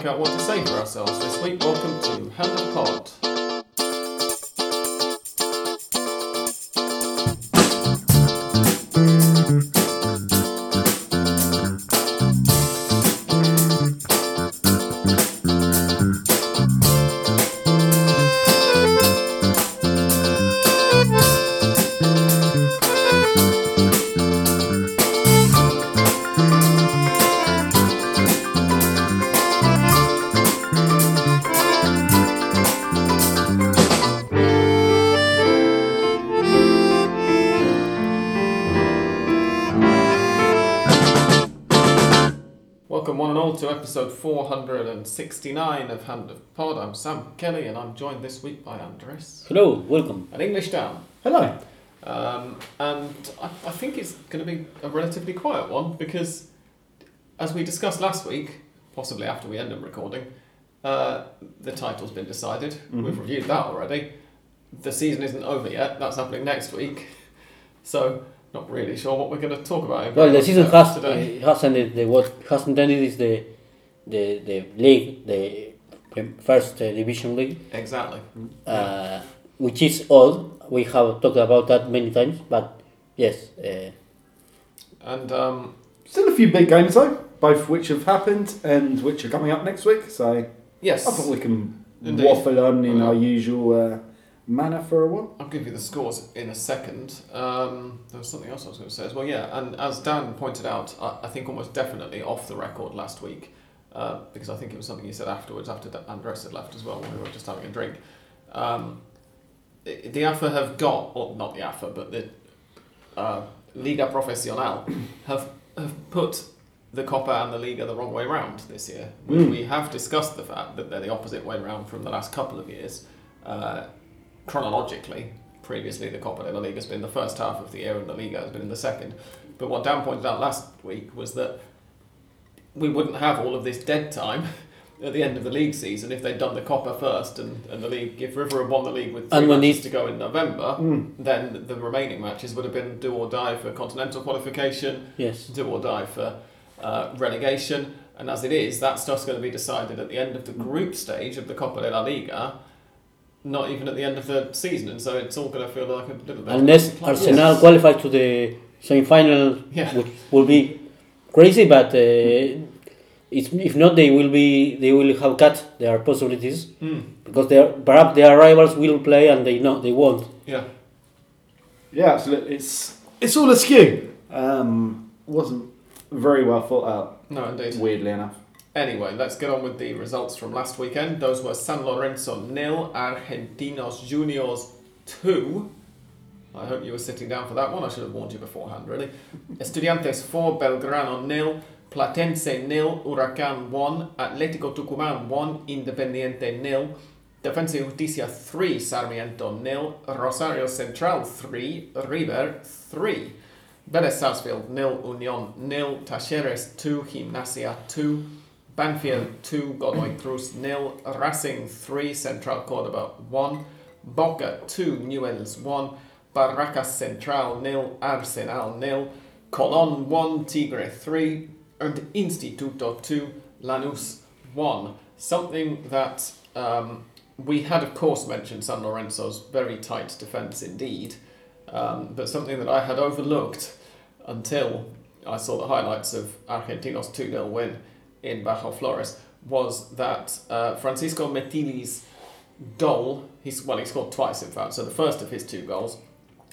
work out what to say for ourselves this week. Welcome to Hand of Pod. 469 of Hand of Pod. I'm Sam Kelly and I'm joined this week by Andres Hello, welcome. and English Dan. Hello. Um, and I, I think it's going to be a relatively quiet one because, as we discussed last week, possibly after we end up recording, uh, the title's been decided. We've reviewed that already. The season isn't over yet. That's happening next week. So, not really sure what we're going to talk about. Well, the season has today. hasn't the, the what hasn't ended is the the the league, the first uh, division league, Exactly. uh, which is old. We have talked about that many times, but yes, uh, And um, Still a few big games though, both which have happened and which are coming up next week. So yes, I thought we can Indeed. waffle on in Yeah. our usual uh, manner for a while. I'll give you the scores in a second. Um, there was something else I was going to say as well. Yeah, and as Dan pointed out, I, I think almost definitely off the record last week, uh, because I think it was something he said afterwards, after Andres had left as well, when we were just having a drink. Um, the AFA have got, or not the AFA, but the uh, Liga Profesional have, have put the Copa and the Liga the wrong way round this year. We, Mm. we have discussed the fact that they're the opposite way round from the last couple of years. Uh, chronologically, previously the Copa de la Liga has been the first half of the year and the Liga has been in the second. But what Dan pointed out last week was that we wouldn't have all of this dead time at the end of the league season if they'd done the Copa first and, and the league, if River had won the league with three And when matches to go in November, Mm. then the remaining matches would have been do or die for continental qualification, yes, do or die for uh, relegation. And as it is, that stuff's going to be decided at the end of the group stage of the Copa de la Liga, not even at the end of the season. And so it's all going to feel like a little bit. unless Arsenal Yes. qualify to the semi-final, Yeah. which will be crazy, but uh, it's, if not, they will be they will have cut their possibilities Mm, because they are, perhaps their rivals will play and they know they won't. yeah. Yeah, absolutely. It's it's all askew. Um, wasn't very well thought out, No, indeed. weirdly enough. Anyway, let's get on with the results from last weekend. Those were San Lorenzo nil, Argentinos Juniors two. I hope you were sitting down for that one. I should have warned you beforehand, really. Estudiantes four, Belgrano nil, Platense nil, Huracan one, Atlético Tucumán one, Independiente nil, Defensa y Justicia three, Sarmiento nil, Rosario Central three, River three. Vélez Sarsfield nil, Unión nil, Talleres two, Gimnasia two, Banfield 2, Godoy Cruz nil, Racing 3, Central Cordoba 1, Boca 2, Newells 1, Barracas Central nil, Arsenal nil, Colón 1, Tigre 3, and Instituto 2, Lanús 1. Something that um, we had, of course, mentioned San Lorenzo's very tight defence indeed, um, but something that I had overlooked until I saw the highlights of Argentinos 2 0 win in Bajo Flores was that uh, Francisco Metilli's goal, he's, well, he scored twice in fact, so the first of his two goals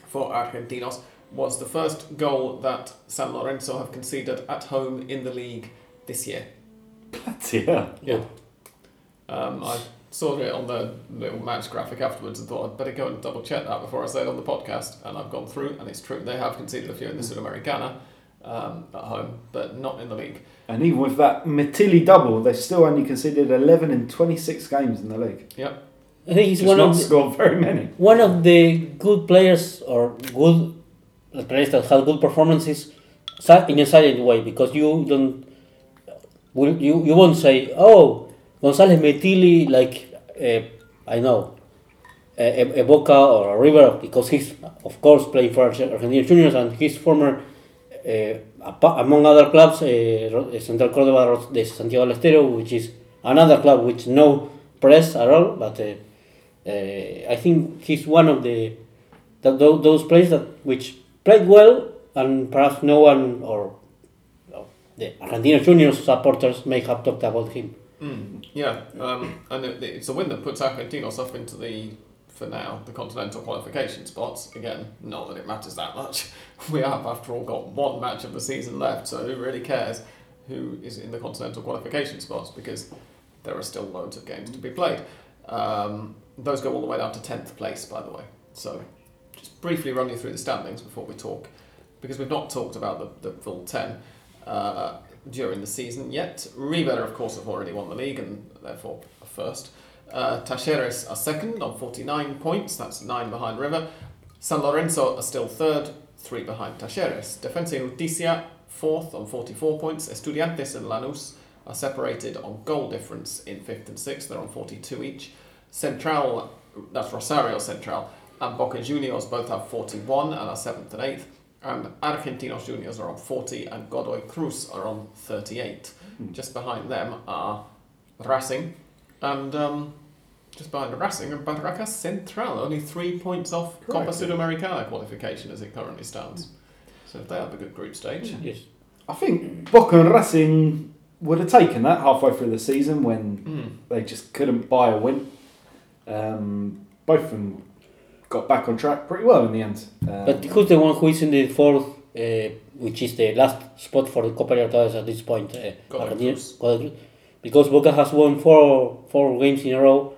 for Argentinos was the first goal that San Lorenzo have conceded at home in the league this year. Bloody hell. Yeah. Um, I saw it on the little match graphic afterwards and thought I'd better go and double check that before I say it on the podcast. And I've gone through, and it's true. They have conceded a few in the Sudamericana um, at home, but not in the league. And even with that Metilli double, they still only considered 11 in 26 games in the league. I think he's Just one not of the, scored very many. one of the good players or good players that have good performances in a silent way because you don't you, you won't say oh González Metilli like uh, I know a, a, a Boca or a River because he's of course playing for Arge- Argentinian Juniors and he's former uh, among other clubs uh, Central Córdoba de Santiago del Estero which is another club with no press at all. But uh, uh, I think he's one of the those, players that which played well and perhaps no one or the Argentina Juniors supporters may have talked about him. Mm, yeah, um, and it, it's a win that puts Argentinos up into the, for now, the continental qualification spots. Again, not that it matters that much. We have, after all, got one match of the season left, so who really cares who is in the continental qualification spots because there are still loads of games to be played. Um, those go all the way down to 10th place, by the way. So just briefly run you through the standings before we talk, because we've not talked about the, the full 10. Uh, during the season yet. River, of course, have already won the league and therefore are first. Uh, Talleres are second on 49 points, that's nine behind River. San Lorenzo are still third, three behind Talleres. Defensa y Justicia, fourth on 44 points. Estudiantes and Lanús are separated on goal difference in fifth and sixth, they're on 42 each. Central, that's Rosario Central, and Boca Juniors both have 41 and are seventh and eighth and Argentinos Juniors are on 40 and Godoy Cruz are on 38. Mm. Just behind them are Racing and um, just behind Racing and Barracas Central, only three points off Copa Sudamericana qualification as it currently stands. So they have a good group stage. Yes. I think Boca and Racing would have taken that halfway through the season when Mm. they just couldn't buy a win. Um, both of them got back on track pretty well in the end. Um, But who's the one who is in the fourth, uh, which is the last spot for the Copa Libertadores at this point? Uh, Argentina- Cruz. Godoy Cruz. Because Boca has won four four games in a row,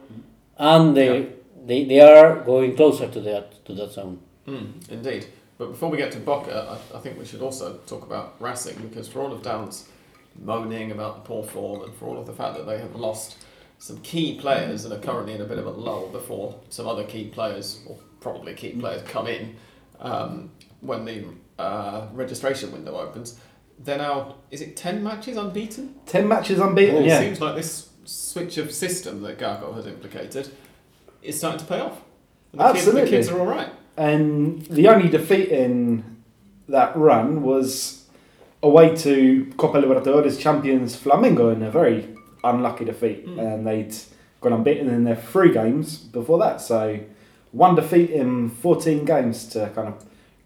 and they Yeah. they, they are going closer to that to that zone. Mm, indeed. But before we get to Boca, I, I think we should also talk about Racing because for all of Dan's moaning about the poor form and for all of the fact that they have lost some key players that are currently in a bit of a lull before some other key players, or probably key players, come in um, when the uh, registration window opens. They're now, is it 10 matches unbeaten? Ten matches unbeaten. It yeah. seems like this switch of system that Gago has implicated is starting to pay off. And the, kids, Absolutely. the kids are all right. And the only defeat in that run was away to Copa Libertadores champions Flamengo in a very unlucky defeat. Mm. And they'd gone unbeaten in their three games before that. So one defeat in 14 games to kind of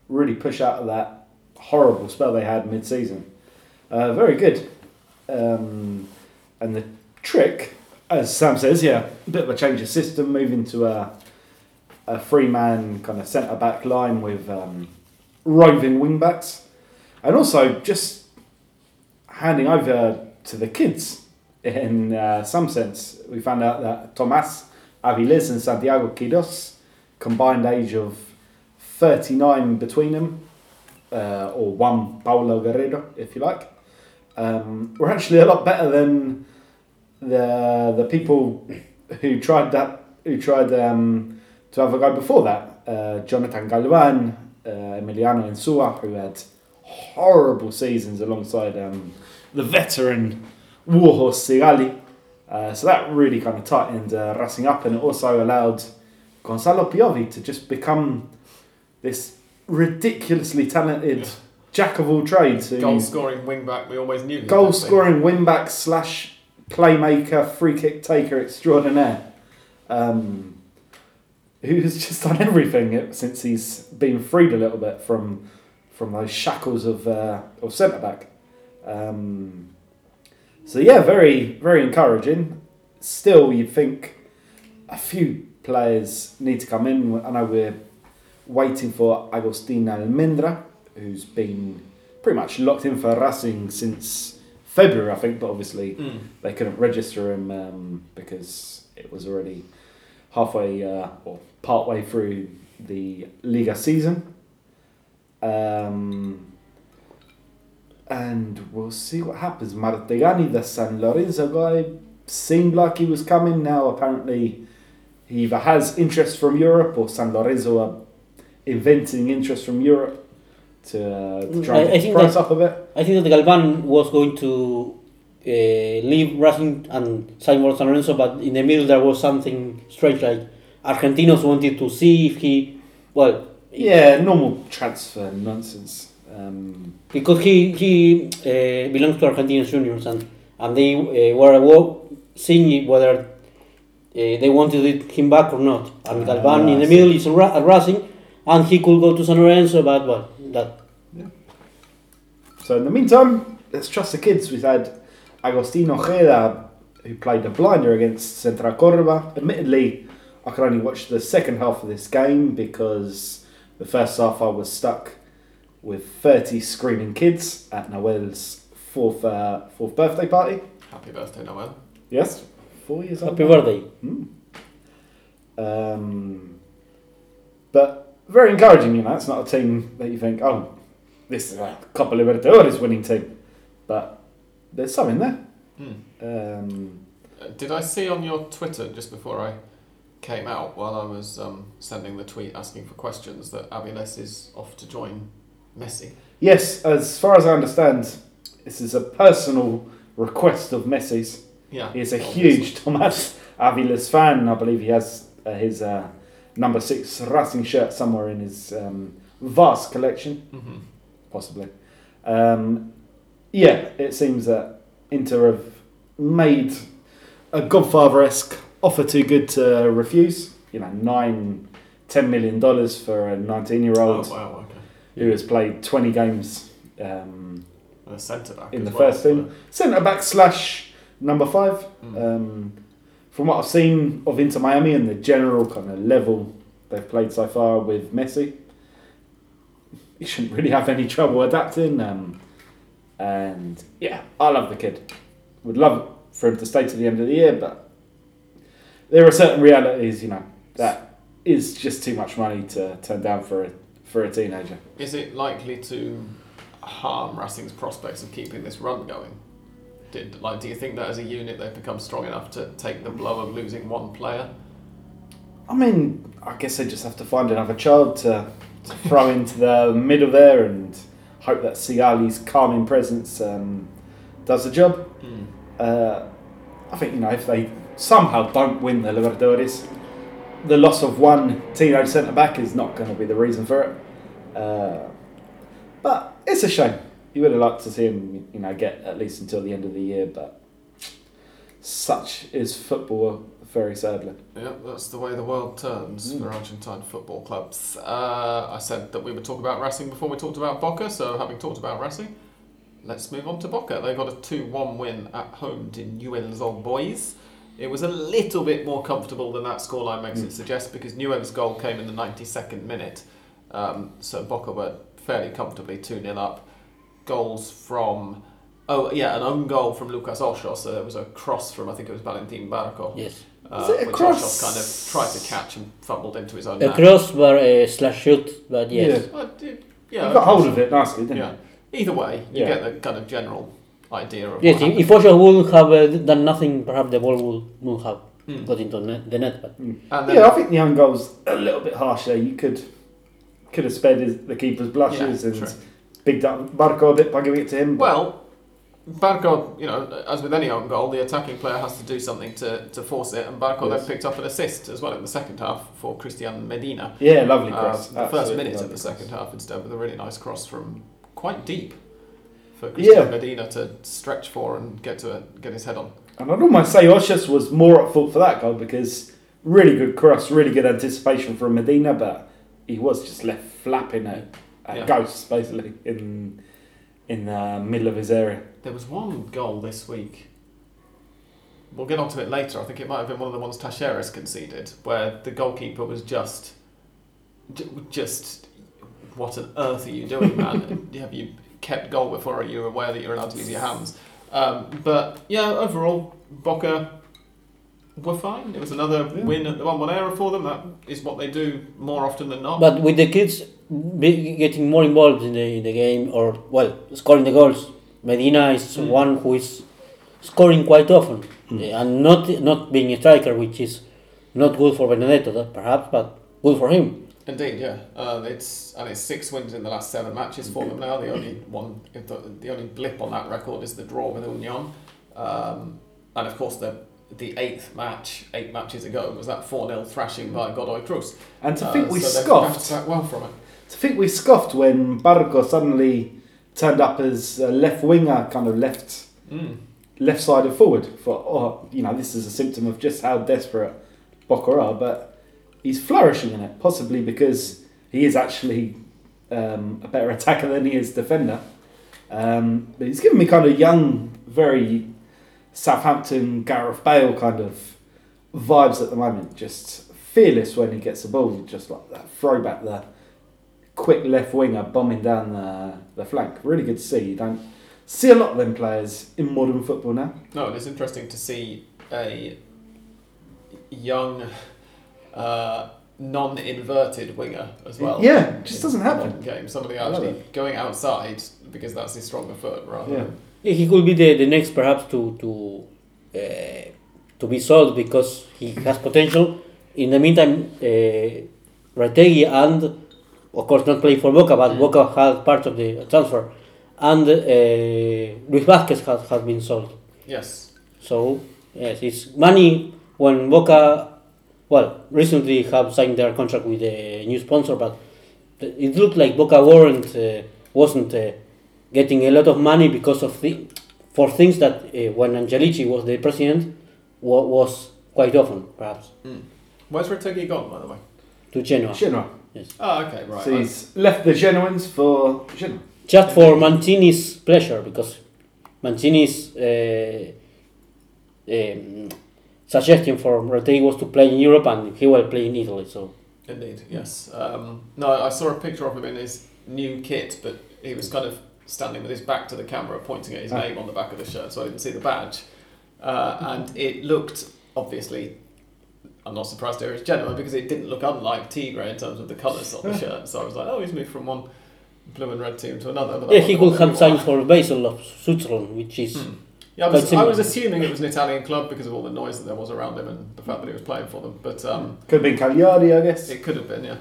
really push out of that horrible spell they had mid season. Uh, very good. Um, and the trick, as Sam says, yeah, a bit of a change of system, moving to a a three man kind of centre back line with um, roving wing backs, and also just handing over to the kids in uh, some sense. We found out that Tomas Aviles and Santiago Quiros, combined age of 39 between them, uh, or one Paolo Guerrero, if you like, um, were actually a lot better than the the people who tried that who tried um, to have a go before that. Uh, Jonathan Galvan, uh, Emiliano Insua, who had horrible seasons alongside um, the veteran Warhorse Sigali. Uh, so that really kind of tightened uh, Racing up, and it also allowed Gonzalo Piovi to just become this ridiculously talented jack of all trades. Goal scoring wing back, we always knew. goal scoring wing back slash playmaker, free kick taker extraordinaire. Um, who's just done everything since he's been freed a little bit from from those shackles of uh, of centre back. Um, so yeah, very very encouraging. Still, you'd think a few players need to come in. I know we're waiting for Agustin Almendra, who's been pretty much locked in for Racing since February, I think, but obviously Mm. they couldn't register him um, because it was already halfway uh, or part way through the Liga season. Um, and we'll see what happens. Martegani, the San Lorenzo guy, seemed like he was coming. Now apparently he either has interest from Europe or San Lorenzo are inventing interest from Europe to, uh, to try I- and get price that- up a bit. I think that Galvan was going to uh, leave Racing and sign for San Lorenzo, but in the middle there was something strange. Like Argentinos wanted to see if he, well, Yeah, normal transfer nonsense. Um, because he he uh, belongs to Argentinos Juniors and and they uh, were seeing whether uh, they wanted him back or not. And Ah, Galvan in the middle is Ra- Racing, and he could go to San Lorenzo, but well, that So in the meantime, let's trust the kids. We've had Agostino Ojeda, who played a blinder against Central Cordoba. Admittedly, I could only watch the second half of this game because the first half I was stuck with 30 screaming kids at Noel's fourth uh, fourth birthday party. Happy birthday, Noel. Yes, four years old. happy birthday. Um, but very encouraging, you know. It's not a team that you think, oh, this is a Copa Libertadores winning team, but there's some in there. Hmm. Um, Uh, Did I see on your Twitter just before I came out while I was um, sending the tweet asking for questions that Aviles is off to join Messi? yes, as far as I understand, this is a personal request of Messi's. Yeah. He's a huge Tomas Aviles fan. I believe he has uh, his uh, number six Racing shirt somewhere in his um, vast collection. Mhm. possibly. Um, yeah, it seems that Inter have made a Godfather esque offer too good to refuse. You know, nine, ten million dollars for a 19 year Oh, old wow, okay. Who has played 20 games um, centre back. in the well, first team. Centre back slash number five. Mm. Um, from what I've seen of Inter Miami and the general kind of level they've played so far with Messi, he shouldn't really have any trouble adapting. Um, and yeah, I love the kid. Would love for him to stay to the end of the year, but there are certain realities, you know, that is just too much money to turn down for a for a teenager. Is it likely to harm Racing's prospects of keeping this run going? Did like do you think that as a unit they've become strong enough to take the blow of losing one player? I mean, I guess they just have to find another child to, to throw into the middle there and hope that Sigali's calming presence um, does the job. Uh, I think, you know, if they somehow don't win the Libertadores, the loss of one teenage centre back is not going to be the reason for it. Uh, but it's a shame. You would have liked to see him, you know, get at least until the end of the year, but such is football, very sadly. Yeah, that's the way the world turns Mm. for Argentine football clubs. Uh, I said that we would talk about Racing before we talked about Boca, so having talked about Racing, let's move on to Boca. They got a 2 1 win at home to Newell's Old Boys. It was a little bit more comfortable than that scoreline makes Mm. it suggest because Newell's goal came in the 92nd minute. Um, so Boca were fairly comfortably 2 0 up. Goals from. Oh, yeah, an own goal from Lucas Hoyos. So there was a cross from, I think it was Valentin Barco. Yes. Uh, it a which cross? Hoyos kind of tried to catch and fumbled into his own A net. crossbar a slash shoot, but yes. Did- He yeah, got hold of it nicely, didn't Yeah. Either way, you Yeah. get the kind of general idea of Yes, what if, if Osho would have uh, done nothing, perhaps the ball would not have happened. got into the net. But And then, Yeah, I think the own goal's a little bit harsh there. You could could have spared his, the keeper's blushes Yeah, and true. bigged up Barco a bit by giving it to him. well, Barco, you know, as with any own goal, the attacking player has to do something to, to force it, and Barco Yes. then picked up an assist as well in the second half for Cristian Medina. yeah, lovely Uh, cross. the first minute of the cross. second half instead with a really nice cross from quite deep for Cristian Yeah. Medina to stretch for and get to a, get his head on. And I'd almost say Hoyos was more at fault for that goal because really good cross, really good anticipation from Medina, but he was just left flapping at, at Yeah. ghosts basically in in the middle of his area. There was one goal this week. We'll get onto it later. I think it might have been one of the ones Talleres conceded, where the goalkeeper was just, just, what on earth are you doing, man? have you kept goal before? Are you aware that you're allowed to use your hands? Um, but yeah, overall, Boca were fine. It was another Yeah. win at the one-one era for them. That is what they do more often than not. but with the kids be, getting more involved in the in the game, or well, scoring the goals, Medina is Mm. one who is scoring quite often Mm. uh, and not not being a striker, which is not good for Benedetto, perhaps, but good for him. Indeed, yeah. Uh, it's and it's six wins in the last seven matches for them now. The only one, the, the only blip on that record is the draw with Union, um, and of course the the eighth match, eight matches ago, was that four 0 thrashing by Godoy Cruz. And to Uh, think we so scoffed, back well from it. to think we scoffed when Barco suddenly turned up as a left winger, kind of left Mm. left-sided forward. For oh, you know, this is a symptom of just how desperate Boca are, but he's flourishing in it, possibly because he is actually um, a better attacker than he is defender. Um, but he's given me kind of young, very Southampton Gareth Bale kind of vibes at the moment. Just fearless when he gets the ball, just like that throwback, the quick left winger bombing down the, the flank. Really good to see. You don't see a lot of them players in modern football now. No, it's interesting to see a young, uh, non-inverted winger as well. Yeah, just doesn't happen. Game. Somebody actually going outside because that's his stronger foot, rather. Yeah. than- he could be the, the next perhaps to to uh, to be sold because he has potential. In the meantime, uh, Retegui and of course not playing for Boca, but Mm. Boca had part of the transfer, and uh, Luis Vázquez has, has been sold. Yes. So yes, it's money when Boca, well, recently have signed their contract with a new sponsor, but it looked like Boca weren't uh, wasn't uh, getting a lot of money because of the for things that uh, when Angelici was the president wa- was quite often perhaps Mm. Where's Retegui gone, by the way? to Genoa. Genoa. Yes. Oh, okay, right. So he's left the Genoans for Genoa. Just for Mancini's pleasure because Mancini's uh, um, suggestion for Retegui was to play in Europe and he will play in Italy. So. Indeed, yes. Um, no, I saw a picture of him in his new kit, but he was kind of standing with his back to the camera, pointing at his Ah. name on the back of the shirt, so I didn't see the badge. Uh, and it looked, obviously, I'm not surprised hear it's Genoa because it didn't look unlike Tigre in terms of the colours on the shirt. So I was like, oh, he's moved from one blue and red team to another. But Yeah, he could have signed for a Basel of Switzerland, which is Hmm. Yeah, I was, I was assuming it was an Italian club because of all the noise that there was around him and the fact that he was playing for them. But um, Could have been Cagliari, I guess. it could have been, yeah.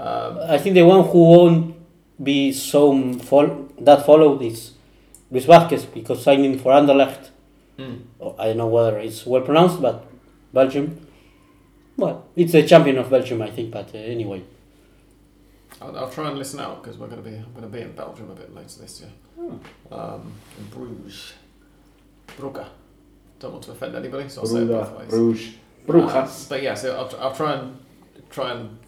Um, I think the one who won't be so fol- that follow this Luis Vázquez because signing for Anderlecht. mm. I don't know whether it's well pronounced, but Belgium. Well, it's a champion of Belgium, I think. But uh, anyway, I'll, I'll try and listen out because we're going to be I'm going to be in Belgium a bit later this year. Um, in Bruges, Brugge. Don't want to offend anybody, so I'll say it both ways. Bruges, Um, Brujas. but yeah, so I'll, I'll try and try and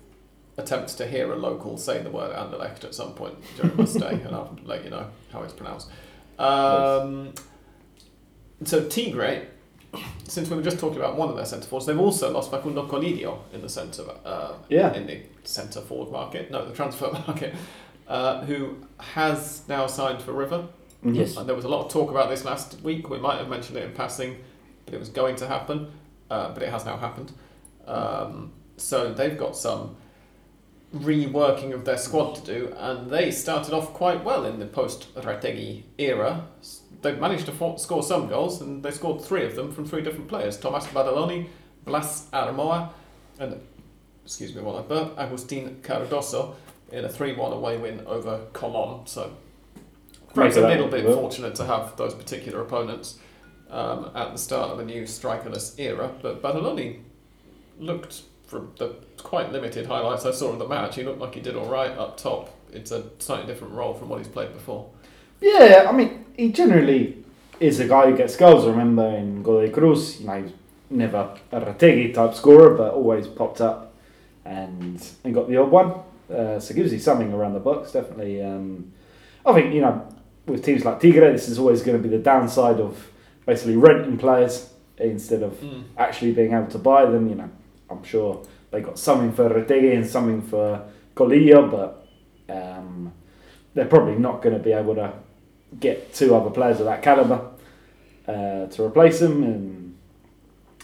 attempt to hear a local say the word Anderlecht at some point during my stay, and I'll let you know how it's pronounced. Um, so Tigre, since we were just talking about one of their centre forwards, they've also lost Facundo Colidio in the centre uh, Yeah. in the centre forward market, no, the transfer market, uh, who has now signed for River. Yes, And there was a lot of talk about this last week. We might have mentioned it in passing, but it was going to happen. Uh, but it has now happened. Um, so they've got some reworking of their squad to do, and they started off quite well in the post Retegui era. They've managed to score some goals, and they scored three of them from three different players: Tomas Badaloni, Blas Armoa, and excuse me while I burp, Agustin Cardoso in a three-one away win over Colon. So perhaps a little bit fortunate to have those particular opponents um, at the start of a new strikerless era. But Badaloni looked, from the quite limited highlights I saw of the match, he looked like he did all right up top. It's a slightly different role from what he's played before. Yeah, I mean, he generally is a guy who gets goals. I remember in de Cruz, you know, he's never a Retegui type scorer, but always popped up and and got the odd one. Uh, so gives you something around the box, definitely. Um, I think, you know, with teams like Tigre, this is always going to be the downside of basically renting players instead of actually being able to buy them. You know, I'm sure they got something for Retegui and something for Colidio, but um, they're probably not going to be able to get two other players of that caliber uh, to replace them, and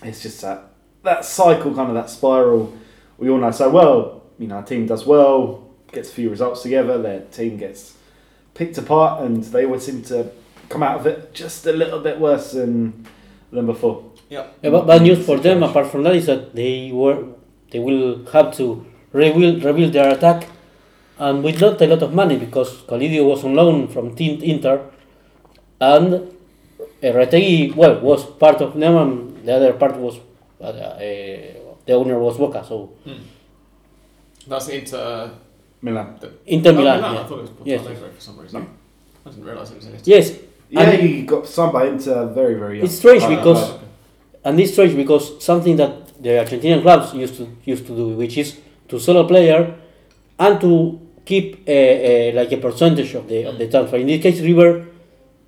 it's just that that cycle, kind of that spiral. We all know so well. You know, a team does well, gets a few results together, their team gets picked apart, and they always seem to come out of it just a little bit worse than than before. Yeah. Yeah, but bad news for them. Apart from that, is that they were they will have to rebuild rebuild their attack, and with not a lot of money because Colidio was on loan from Team Inter, and uh, Retegui well was part of them, and the other part was uh, uh, the owner was Boca. So That's Inter. Milan. Inter oh, Milan. Milan. I thought it was Porto Yes. Alegre for some reason. No. I didn't realise it was in Italy. Yes, Yeah, And- he got signed by Inter very, very young. It's strange Uh, because- uh, And it's strange because something that the Argentinian clubs used to used to do, which is to sell a player and to keep a, a, like a percentage of the of the transfer. In this case, River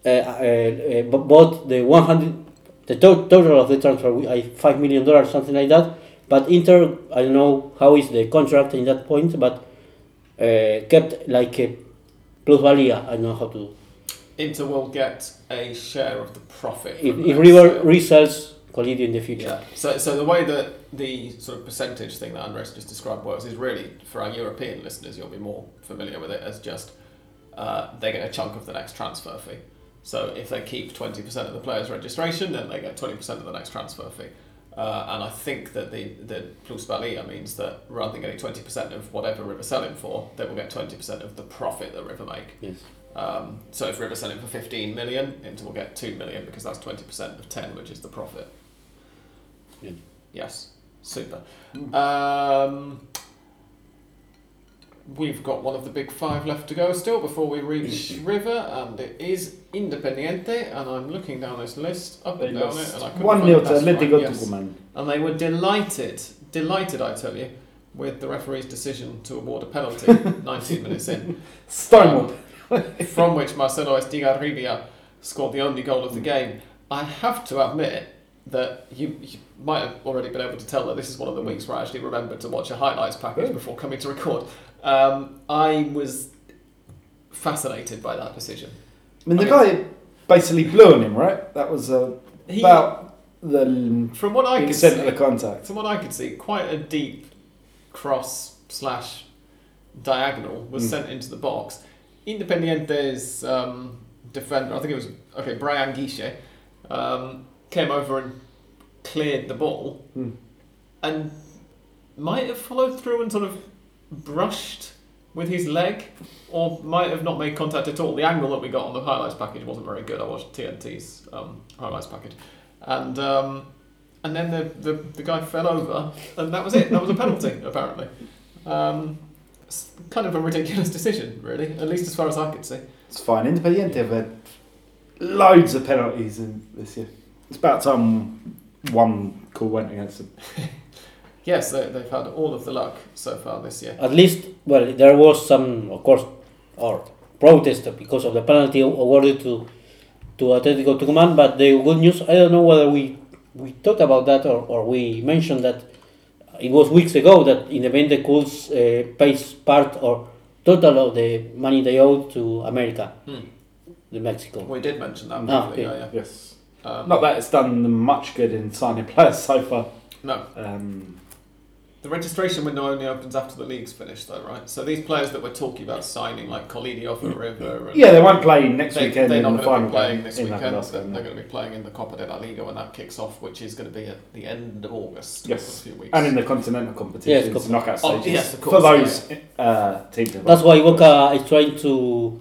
uh, uh, uh, bought the 100, the to- total of the transfer, five million dollars, something like that. But Inter, I don't know how is the contract in that point, but uh, kept like a plus value. I don't know how to. Inter will get a share of the profit. If, if River sale. resells Colidio in the future. Yeah. So, so the way that the sort of percentage thing that Andres just described works is really for our European listeners, you'll be more familiar with it as just uh, they get a chunk of the next transfer fee. So if they keep twenty percent of the player's registration, then they get twenty percent of the next transfer fee. Uh, and I think that the the plusvalia means that rather than getting twenty percent of whatever River sell him for, they will get twenty percent of the profit that River make. Yes. Um, so if River sell him for fifteen million, Inter will get two million because that's twenty percent of ten, which is the profit. Yeah. Yes, super. Mm. Um, we've got one of the big five left to go still before we reach River, and it is Independiente. And I'm looking down this list up They and down it, and I couldn't 1 find 0 the to one. Atletico Yes. Tucumán. And they were delighted, delighted, I tell you, with the referee's decision to award a penalty 19 minutes in Stonewall. from which Marcelo Estigarribia scored the only goal of the game. I have to admit that you, you might have already been able to tell that this is one of the weeks where I actually remembered to watch a highlights package before coming to record. Um, I was fascinated by that decision. I mean, the I guy basically blew on him, right? That was uh, He, about the from what I could see, of the contact. from what I could see, quite a deep cross slash diagonal was Mm. sent into the box. Independiente's um, defender, I think it was okay, Brian Guiche, um, came over and cleared the ball, Mm. and might have followed through and sort of brushed with his leg, or might have not made contact at all. The angle that we got on the highlights package wasn't very good. I watched TNT's um, highlights package, and um, and then the, the the guy fell over, and that was it. That was a penalty apparently. Um, it's kind of a ridiculous decision, really, at least as far as I could see. It's fine. Independiente have had loads of penalties in this year. It's about time one call went against them. Yes, they, they've had all of the luck so far this year. At least, well, there was some, of course, or protest because of the penalty awarded to to Atletico Tucumán. But the good news, I don't know whether we we talked about that or, or we mentioned that it was weeks ago that Independiente could uh, pay part or total of the money they owed to America, Hmm. the Mexico. We did mention that Ah, briefly, okay. yeah, Yes. Yeah. Um, Not that it's done them much good in signing players so far. No. Um, The registration window only opens after the league's finished, though, right? So these players that we're talking about signing, like Colidio for River, and yeah, they won't play next they, weekend they're not the going to be playing game this in weekend. Navidad, They're, they're going to be playing in the Copa de la Liga when that kicks off, which is going to be at the end of August. Yes. a few weeks. And in the continental competitions, Yes, knockout Oh, stages yes, of for course, those uh, teams. That's why Boca is trying to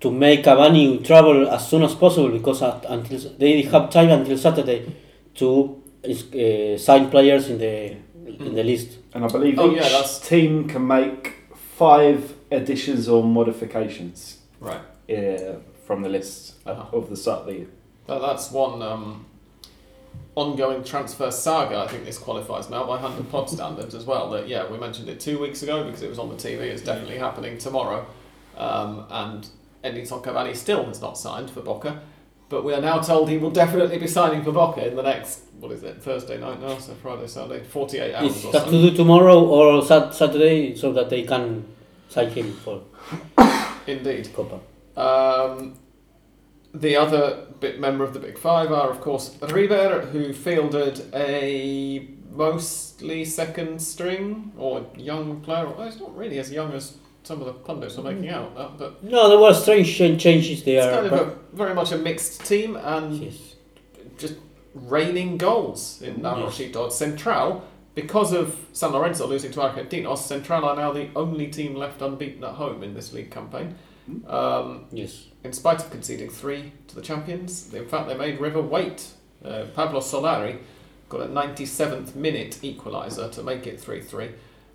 to make a Cavani travel as soon as possible because at, until they have time until Saturday to uh, sign players in the in the list. And I believe Oh, each yeah, team can make five additions or modifications right. uh, from the list Uh-huh. of the start of the year. That, that's one um, ongoing transfer saga. I think this qualifies now by Hand of Pod standards as well. That yeah, we mentioned it two weeks ago because it was on the TV. It's definitely happening tomorrow. Um, and Edinson Cavani still has not signed for Boca, but we are now told he will definitely be signing for Boca in the next what is it Thursday night now? So Friday, Saturday, 48 hours It or has to do tomorrow or sat- Saturday so that they can sign him for Indeed. Copa. Um, the other bit member of the Big Five are, of course, River, who fielded a mostly second string or young player. Well, he's not really as young as some of the pundits are making out, that, but No, there were strange ch- changes it's there. kind of a, very much a mixed team and yes. just raining goals in Navarrete Central. Because of San Lorenzo losing to Argentinos, Central are now the only team left unbeaten at home in this league campaign. Um, Yes. in spite of conceding three to the champions. In fact, they made River wait. Uh, Pablo Solari got a 97th minute equaliser to make it 3 3.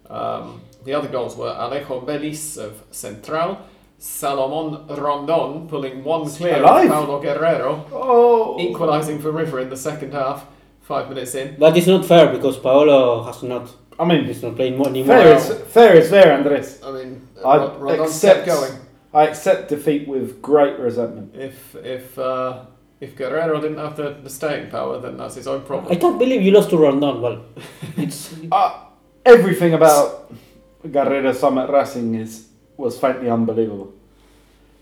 Um, the other goals were Alejo Véliz of Central Salomon Rondon pulling one clear Alive. of Paolo Guerrero, Oh, equalising for River in the second half, five minutes in. But it's not fair because Paolo has not I mean, he's not playing more anymore. fair is fair is fair, Andres. I mean, I Ro- Rondon's accept- kept going. I accept defeat with great resentment. If if uh, if Guerrero didn't have the, the staying power, then that's his own problem. I problem. can't believe you lost to Rondon. Well, it's Uh, everything about Guerrero's time at Racing is was frankly unbelievable.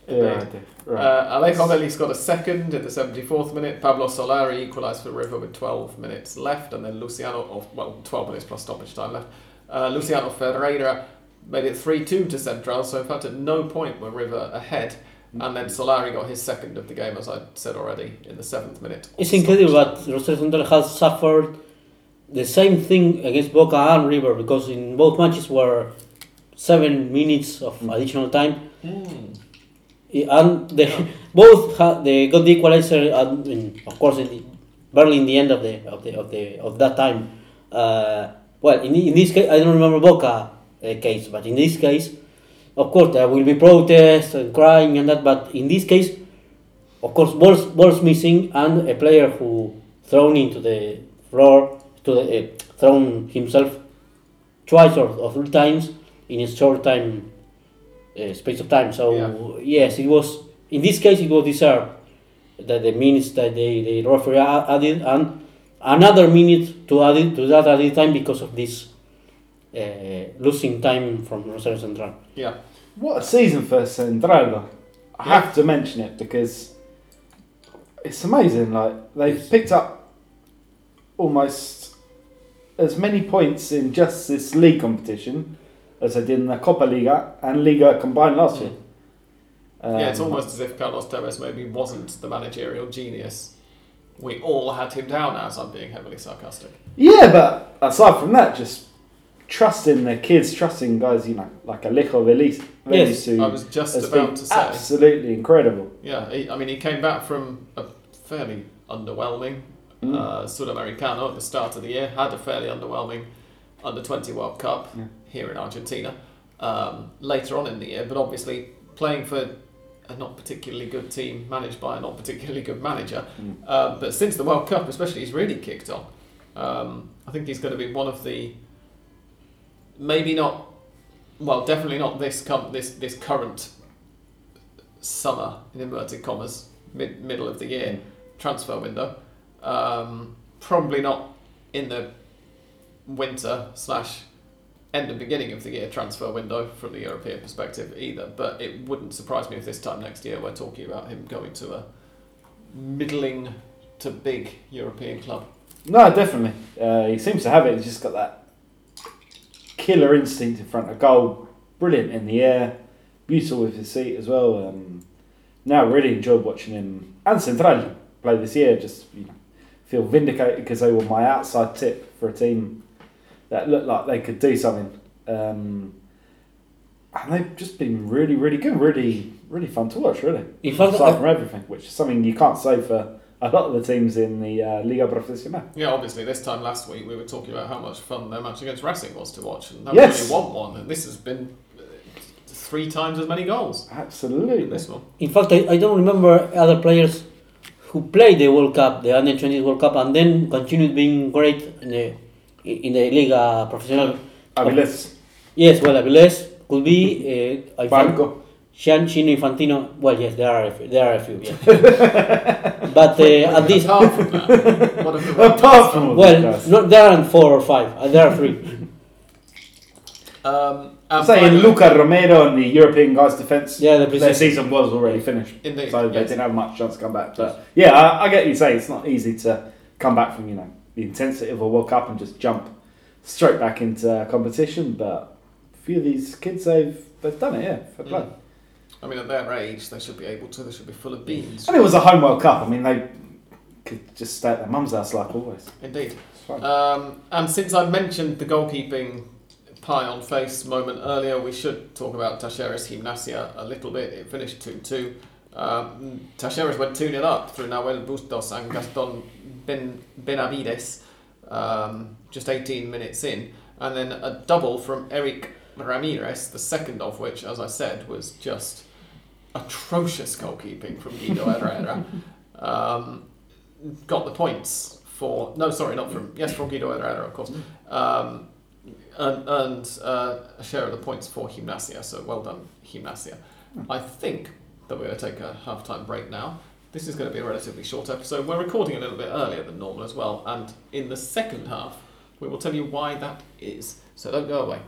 Yeah, I. Right. Uh, Alejo Véliz got a second in the 74th minute. Pablo Solari equalised for River with 12 minutes left, and then Luciano, or, well, 12 minutes plus stoppage time left. Uh, Luciano Ferreira made it 3 2 to Central, so in fact, at no point were River ahead. And then Solari got his second of the game, as I said already, in the seventh minute. it's incredible that Rosario Central has suffered the same thing against Boca and River because in both matches were seven minutes of additional time. Hmm. and they both ha- they got the equalizer and in, of course in the, barely in the end of the of the of the of that time uh, well in, in this case I don't remember Boca uh, case but in this case of course there will be protests and crying and that but in this case of course balls balls missing and a player who thrown into the floor to the uh, thrown himself twice or, or three times in a short time uh, space of time. So yes, it was in this case it was deserved that the minutes that the, the referee added and another minute to add it, to that added time because of this uh, losing time from Rosario Central. Yeah. What a season for Central. I have to mention it because it's amazing. Like they've picked up almost as many points in just this league competition as they did in the Copa Liga and Liga combined last year. yeah, it's Um, almost as if Carlos Tevez maybe wasn't the managerial genius. We all had him down as I'm being heavily sarcastic. Yeah, but aside from that, just trusting the kids, trusting guys, you know, like Alejo Véliz, Yes, who I was just about to say. absolutely incredible. Yeah, he, I mean, he came back from a fairly underwhelming Mm. uh, Sudamericano at the start of the year, had a fairly underwhelming Under 20 World Cup Yeah. here in Argentina um, later on in the year, but obviously playing for a not particularly good team managed by a not particularly good manager. Mm. Uh, but since the World Cup, especially, he's really kicked on. Um, I think he's going to be one of the maybe not, well, definitely not this com- this this current summer in inverted commas mid middle of the year transfer window. Um, probably not in the winter slash end and beginning of the year transfer window from the European perspective either. But it wouldn't surprise me if this time next year we're talking about him going to a middling to big European club. No, definitely. Uh, he seems to have it. He's just got that killer instinct in front of goal. Brilliant in the air. Beautiful with his feet as well. Um, now, really enjoyed watching him and Central play this year. Just you know, feel vindicated because they were my outside tip for a team that looked like they could do something. Um, and they've just been really, really good. Really, really fun to watch. Really, In fact, aside I- from everything, which is something you can't say for a lot of the teams in the uh, Liga Profesional. Yeah, obviously, this time last week we were talking about how much fun their match against Racing was to watch, and that Yes. was only one one, and this has been uh, three times as many goals in Absolutely. this one. In fact, I, I don't remember other players who played the World Cup, the Under 20 World Cup, and then continued being great in the in the Liga Profesional. Aviles, Yes, well, Avilés could be uh, Infan- Barco. Gian Chino Infantino. Well, yes, there are a few, there are a few. Yeah. but uh, at this, Apart from that, what have Apart from well, these no, there aren't four or five. Uh, there are three. Um, I'm and saying Luca Romero and the European guys' defence. Yeah, the their preseason. season was already finished, Indeed, so they didn't have much chance to come back. But yeah, I, I get you say it's not easy to come back from you know the intensity of a World Cup and just jump straight back into competition. But a few of these kids, they've they've done it. Yeah, fair play. Mm. I mean, at their age, they should be able to. They should be full of beans. And it was a home World Cup. I mean, they could just stay at their mum's house like always. Indeed. Um, and since I mentioned the goalkeeping pie on face moment earlier, we should talk about Talleres Gimnasia a little bit. It finished 2 2. Um, Talleres went 2 0 up through Nahuel Bustos and Gaston ben, Benavides um, just 18 minutes in. And then a double from Eric Ramirez, the second of which, as I said, was just atrocious goalkeeping from Guido Herrera. um, got the points for no, sorry, not from yes, from Guido Herrera, of course, um, and, and uh, a share of the points for Gimnasia. So well done, Gimnasia. I think that we're going to take a half-time break now. This is going to be a relatively short episode. We're recording a little bit earlier than normal as well, and in the second half, we will tell you why that is. So don't go away.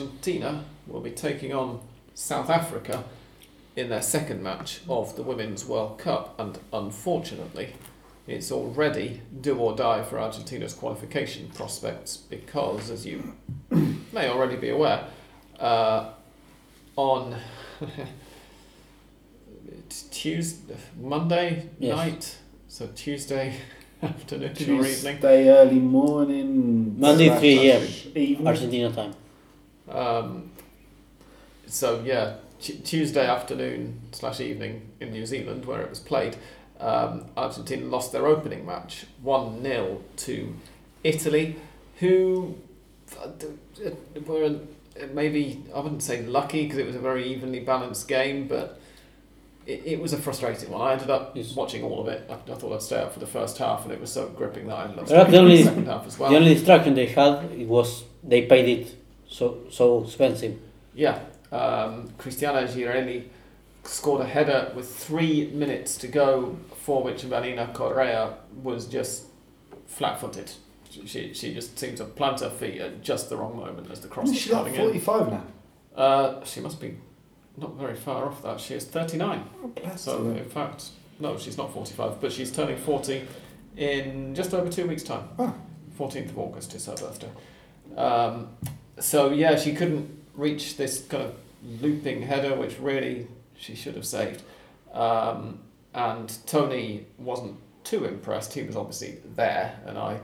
Argentina will be taking on South Africa in their second match of the Women's World Cup, and unfortunately, it's already do or die for Argentina's qualification prospects because, as you may already be aware, uh, on Tuesday, Monday Yes. night, so Tuesday afternoon or evening. Tuesday early morning. Monday three, yeah. Evening. Argentina time. Um, so yeah, t- Tuesday afternoon slash evening in New Zealand where it was played, um, Argentina lost their opening match one 0 to Italy, who uh, were uh, maybe I wouldn't say lucky because it was a very evenly balanced game, but. It, it was a frustrating one. I ended up Yes. watching all of it. I, I thought I'd stay up for the first half, and it was so gripping that I ended up staying the for the only- second half as well. The only distraction they had it was they paid it so so expensive. Yeah, um, Cristiana Girelli scored a header with three minutes to go, for which Vanina Correa was just flat-footed. She- She, she just seemed to plant her feet at just the wrong moment as the cross Isn't was she like coming in. 45 now? Uh, she must be not very far off that. She is 39. Oh, bless So, her. in fact, no, she's not 45, but she's turning 40 in just over two weeks' time. Ah. 14th of August is her birthday. Um, so, yeah, she couldn't reach this kind of looping header, which really she should have saved. Um, and Tony wasn't too impressed. He was obviously there, and I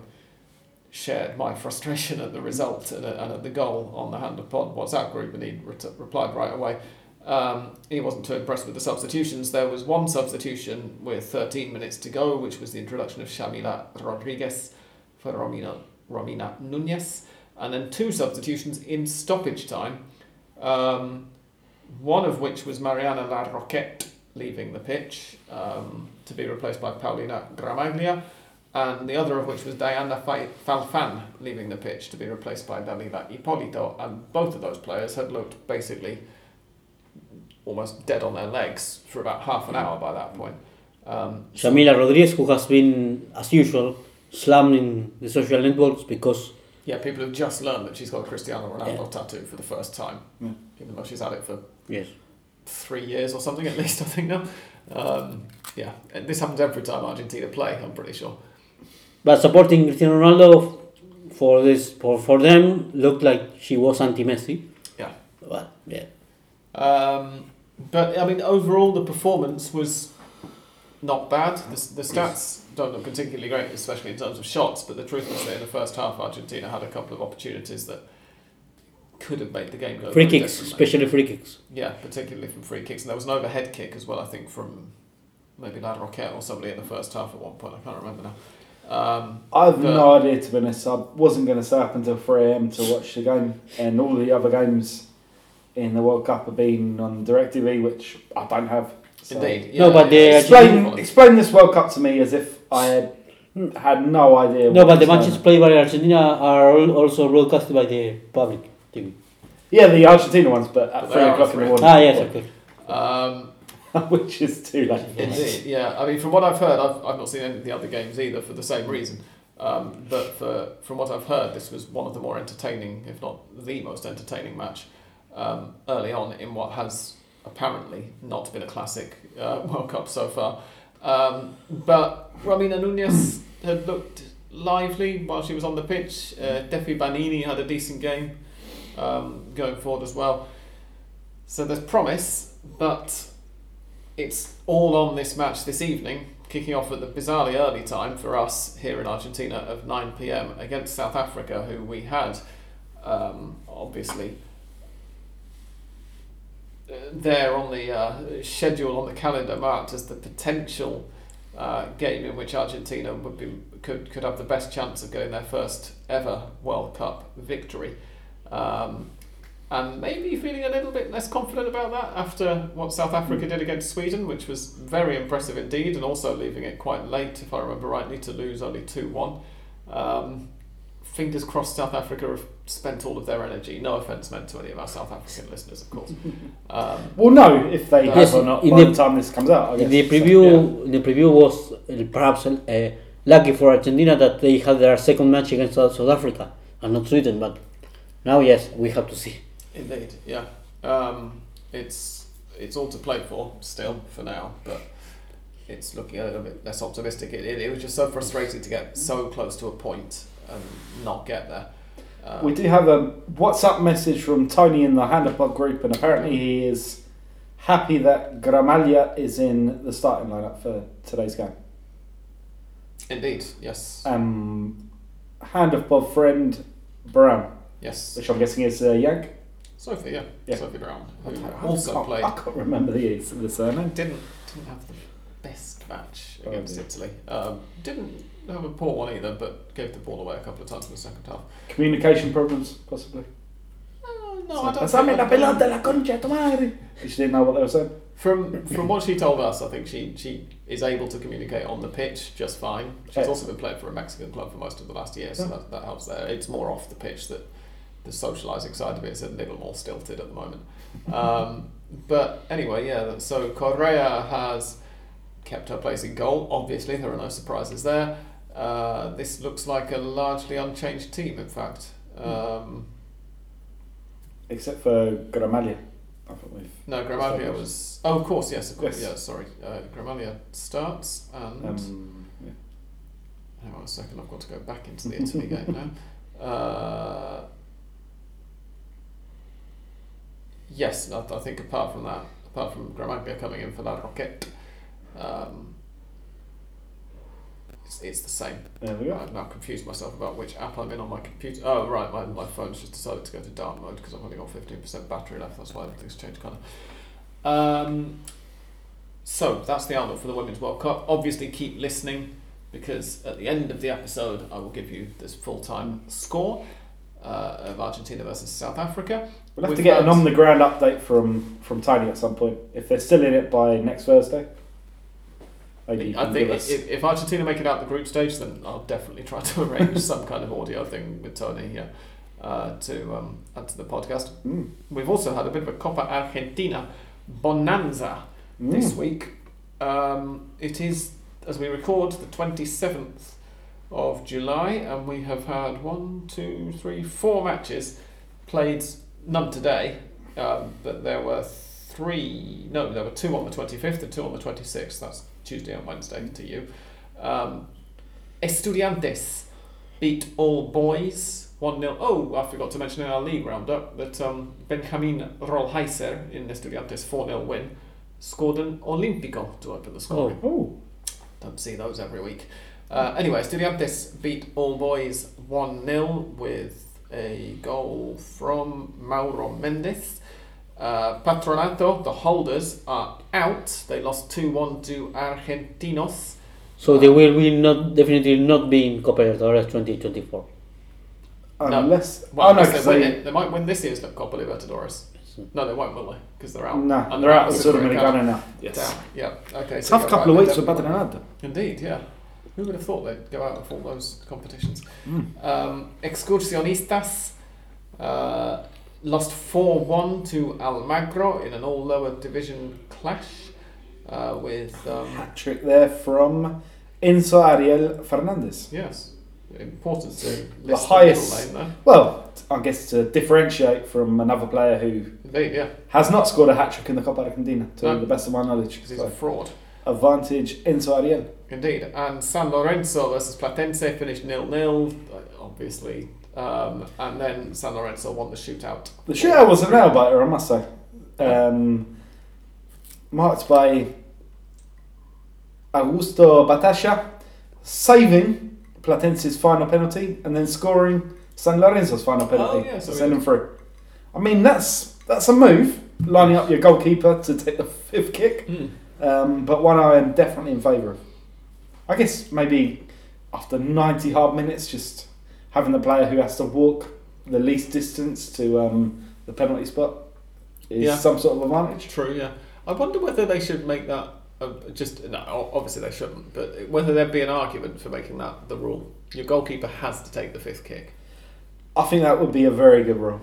shared my frustration at the result and at, and at the goal on the Hand of Pod WhatsApp group, and he replied right away. Um, he wasn't too impressed with the substitutions. There was one substitution with 13 minutes to go, which was the introduction of Yamila Rodriguez for Romina, Romina Nunez, and then two substitutions in stoppage time, um, one of which was Mariana Larroquette leaving the pitch um, to be replaced by Paulina Gramaglia, and the other of which was Daiana Falfan leaving the pitch to be replaced by Dalila Ippolito, and both of those players had looked basically almost dead on their legs for about half an hour by that point. Um, Yamila Rodriguez, who has been, as usual, slammed in the social networks because yeah, people have just learned that she's got a Cristiano Ronaldo tattoo for the first time, Yeah. even though she's had it for yes, three years or something at least, I think now. Um, yeah, and this happens every time Argentina play, I'm pretty sure. but supporting Cristiano Ronaldo for this for, for them looked like she was anti-Messi. Yeah. But yeah, Um, but I mean, overall, the performance was not bad. The, the stats don't look particularly great, especially in terms of shots. But the truth is that in the first half, Argentina had a couple of opportunities that could have made the game go. free kicks, especially free kicks. Yeah, particularly from free kicks, and there was an overhead kick as well. I think from maybe Larroquette or somebody in the first half at one point. I can't remember now. Um, I've But- no idea to be honest. I wasn't going to stay up until 3am to watch the game, and all the other games in the World Cup have been on DirecTV, which I don't have. So indeed. No, but the it's Explain, explain this World Cup to me as if I had had no idea. No, but the was going matches played by Argentina are also broadcasted by the public TV. Yeah, the Argentina ones, but at But they three are at o'clock in three. the morning. Ah, yes, okay. Um, which is too late. Indeed, yeah. I mean, from what I've heard, I've, I've not seen any of the other games either for the same reason. Um, but for, from what I've heard, this was one of the more entertaining, if not the most entertaining match um, early on in what has apparently not been a classic uh, World Cup so far. Um, but Romina Nunez had looked lively while she was on the pitch. Uh, Defi Banini had a decent game um, going forward as well. So there's promise, but it's all on this match this evening, kicking off at the bizarrely early time for us here in Argentina of 9 pm against South Africa, who we had um, obviously there on the uh, schedule on the calendar marked as the potential uh, game in which Argentina would be could could have the best chance of getting their first ever World Cup victory. Um, and maybe feeling a little bit less confident about that after what South Africa did against Sweden, which was very impressive indeed, and also leaving it quite late, if I remember rightly, to lose only 2 1. Um, fingers crossed South Africa have spent all of their energy. No offence meant to any of our South African listeners, of course. Um, We'll know if they Yes, have or not in by the- the time this comes out. I In guess. the So, preview, the preview was uh, perhaps uh, lucky for Argentina that they had their second match against South South Africa and not Sweden. But now, yes, we have to see. Indeed, yeah. Um, it's it's all to play for still for now, but it's looking a little bit less optimistic. It, it, it was just so frustrating to get so close to a point and not get there. Um, We do have a WhatsApp message from Tony in the Hand of Pod group, and apparently he is happy that Gramaglia is in the starting lineup for today's game. Indeed, yes, Um, Hand of Pod friend Braun, yes. which I'm guessing is uh, Yank. Sophie, yeah, Yeah. Sophie Braun, who I also can't- played. I can't remember the, the surname. Didn't didn't have the best match Oh, against dear. Italy. Um, didn't have a poor one either, but gave the ball away a couple of times in the second half. Communication problems, possibly. Uh, no, I don't. Think- la pelota, la concha de tu madre. She didn't know what they were saying. From from what she told us, I think she, she is able to communicate on the pitch just fine. She's Yeah. also been playing for a Mexican club for most of the last year, so Yeah. that, that helps there. It's more off the pitch that the socialising side of it is a little more stilted at the moment. Um, but anyway, yeah, so Correa has kept her place in goal. Obviously, there are no surprises there. Uh, this looks like a largely unchanged team, in fact. Um, Except for Gramaglia. I no, Gramaglia was. Oh, of course, yes, of course, Yes. yeah, sorry. Uh, Gramaglia starts and. Um, yeah. Hang on a second, I've got to go back into the Italy game now. Uh, yes, I, I think apart from that, apart from Gramaglia coming in for Larroquette, um, it's, it's the same. There we go. I've now confused myself about which app I'm in on my computer. Oh, right, my, my phone's just decided to go to dark mode because I've only got 15% battery left. That's why everything's changed colour. Um, so, that's the outlook for the Women's World Cup. Obviously, keep listening because at the end of the episode, I will give you this full time score uh, of Argentina versus South Africa. We'll have We've to get an on the ground update from from Tony at some point. If they're still in it by next Thursday, you I think us. if, if Argentina make it out the group stage, then I'll definitely try to arrange some kind of audio thing with Tony here uh, to um, add to the podcast. Mm. We've also had a bit of a Copa Argentina bonanza this Mm. week. Um, it is, as we record, the 27th of July, and we have had one, two, three, four matches played, none today, um, but there were three, no, there were two on the 25th and two on the 26th. That's Tuesday and Wednesday to you. Um, Estudiantes beat All Boys 1 0. Oh, I forgot to mention in our league roundup that um, Benjamin Rollheiser in Estudiantes 4 0 win scored an Olímpico to open the scoring. Oh, Don't see those every week. Uh, anyway, Estudiantes beat All Boys 1 0 with a goal from Mauro Méndez. Uh, Patronato, the holders, are out. They lost 2 1 to Argentinos. So they will be not definitely not be in Copa Libertadores 2024. No. unless Well, oh no, they, win they, it. they might win this year's Copa Libertadores. No, they won't, will they? Because they're out. no, And they're out of with a red card. Sudamericana now. Yes, Down. Yeah. Okay. so tough couple right, of weeks for definitely- Patronato. Indeed, yeah. Who would have thought they'd go out of all those competitions? Mm. Um, Excursionistas uh, lost 4 1 to Almagro in an all lower division clash uh, with. Um, Hat trick there from Enzo Ariel Fernandez. yes, important to list The the, highest- middle Well, I guess to differentiate from another player who. Indeed, yeah, has not scored a hat trick in the Copa Argentina, to No. the best of my knowledge. because he's So, a fraud. advantage into Ariel. Indeed. And San Lorenzo versus Platense finished nil nil, obviously. Um, and then San Lorenzo won the shootout. The shootout was a nail biter, I must say. Um, marked by Augusto Batalla saving Platense's final penalty and then scoring San Lorenzo's final penalty, Oh, yeah, so to send them through. I mean, that's that's a move, lining up your goalkeeper to take the fifth kick. Um, but one I am definitely in favour of. I guess maybe after 90 hard minutes, just having the player who has to walk the least distance to um, the penalty spot is Yeah. some sort of advantage. True, yeah. I wonder whether they should make that uh, just no. Obviously, they shouldn't. But whether there'd be an argument for making that the rule. Your goalkeeper has to take the fifth kick. I think that would be a very good rule.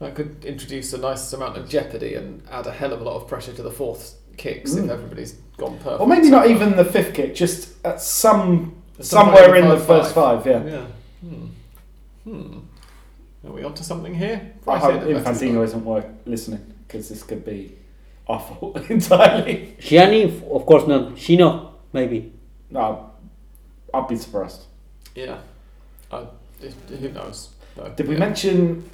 That could introduce a nice amount of jeopardy and add a hell of a lot of pressure to the fourth kicks Mm. if everybody's gone perfect. Or maybe not even the fifth kick, just at some Somewhere somewhere in the first five. yeah. Yeah. Hmm. Are we onto something here? I Right hope in, let Infantino isn't work, listening because this could be awful entirely. Gianni, of course not. Shino, maybe. No, I'd be surprised. Yeah. Uh, who knows? No, Did we yeah. mention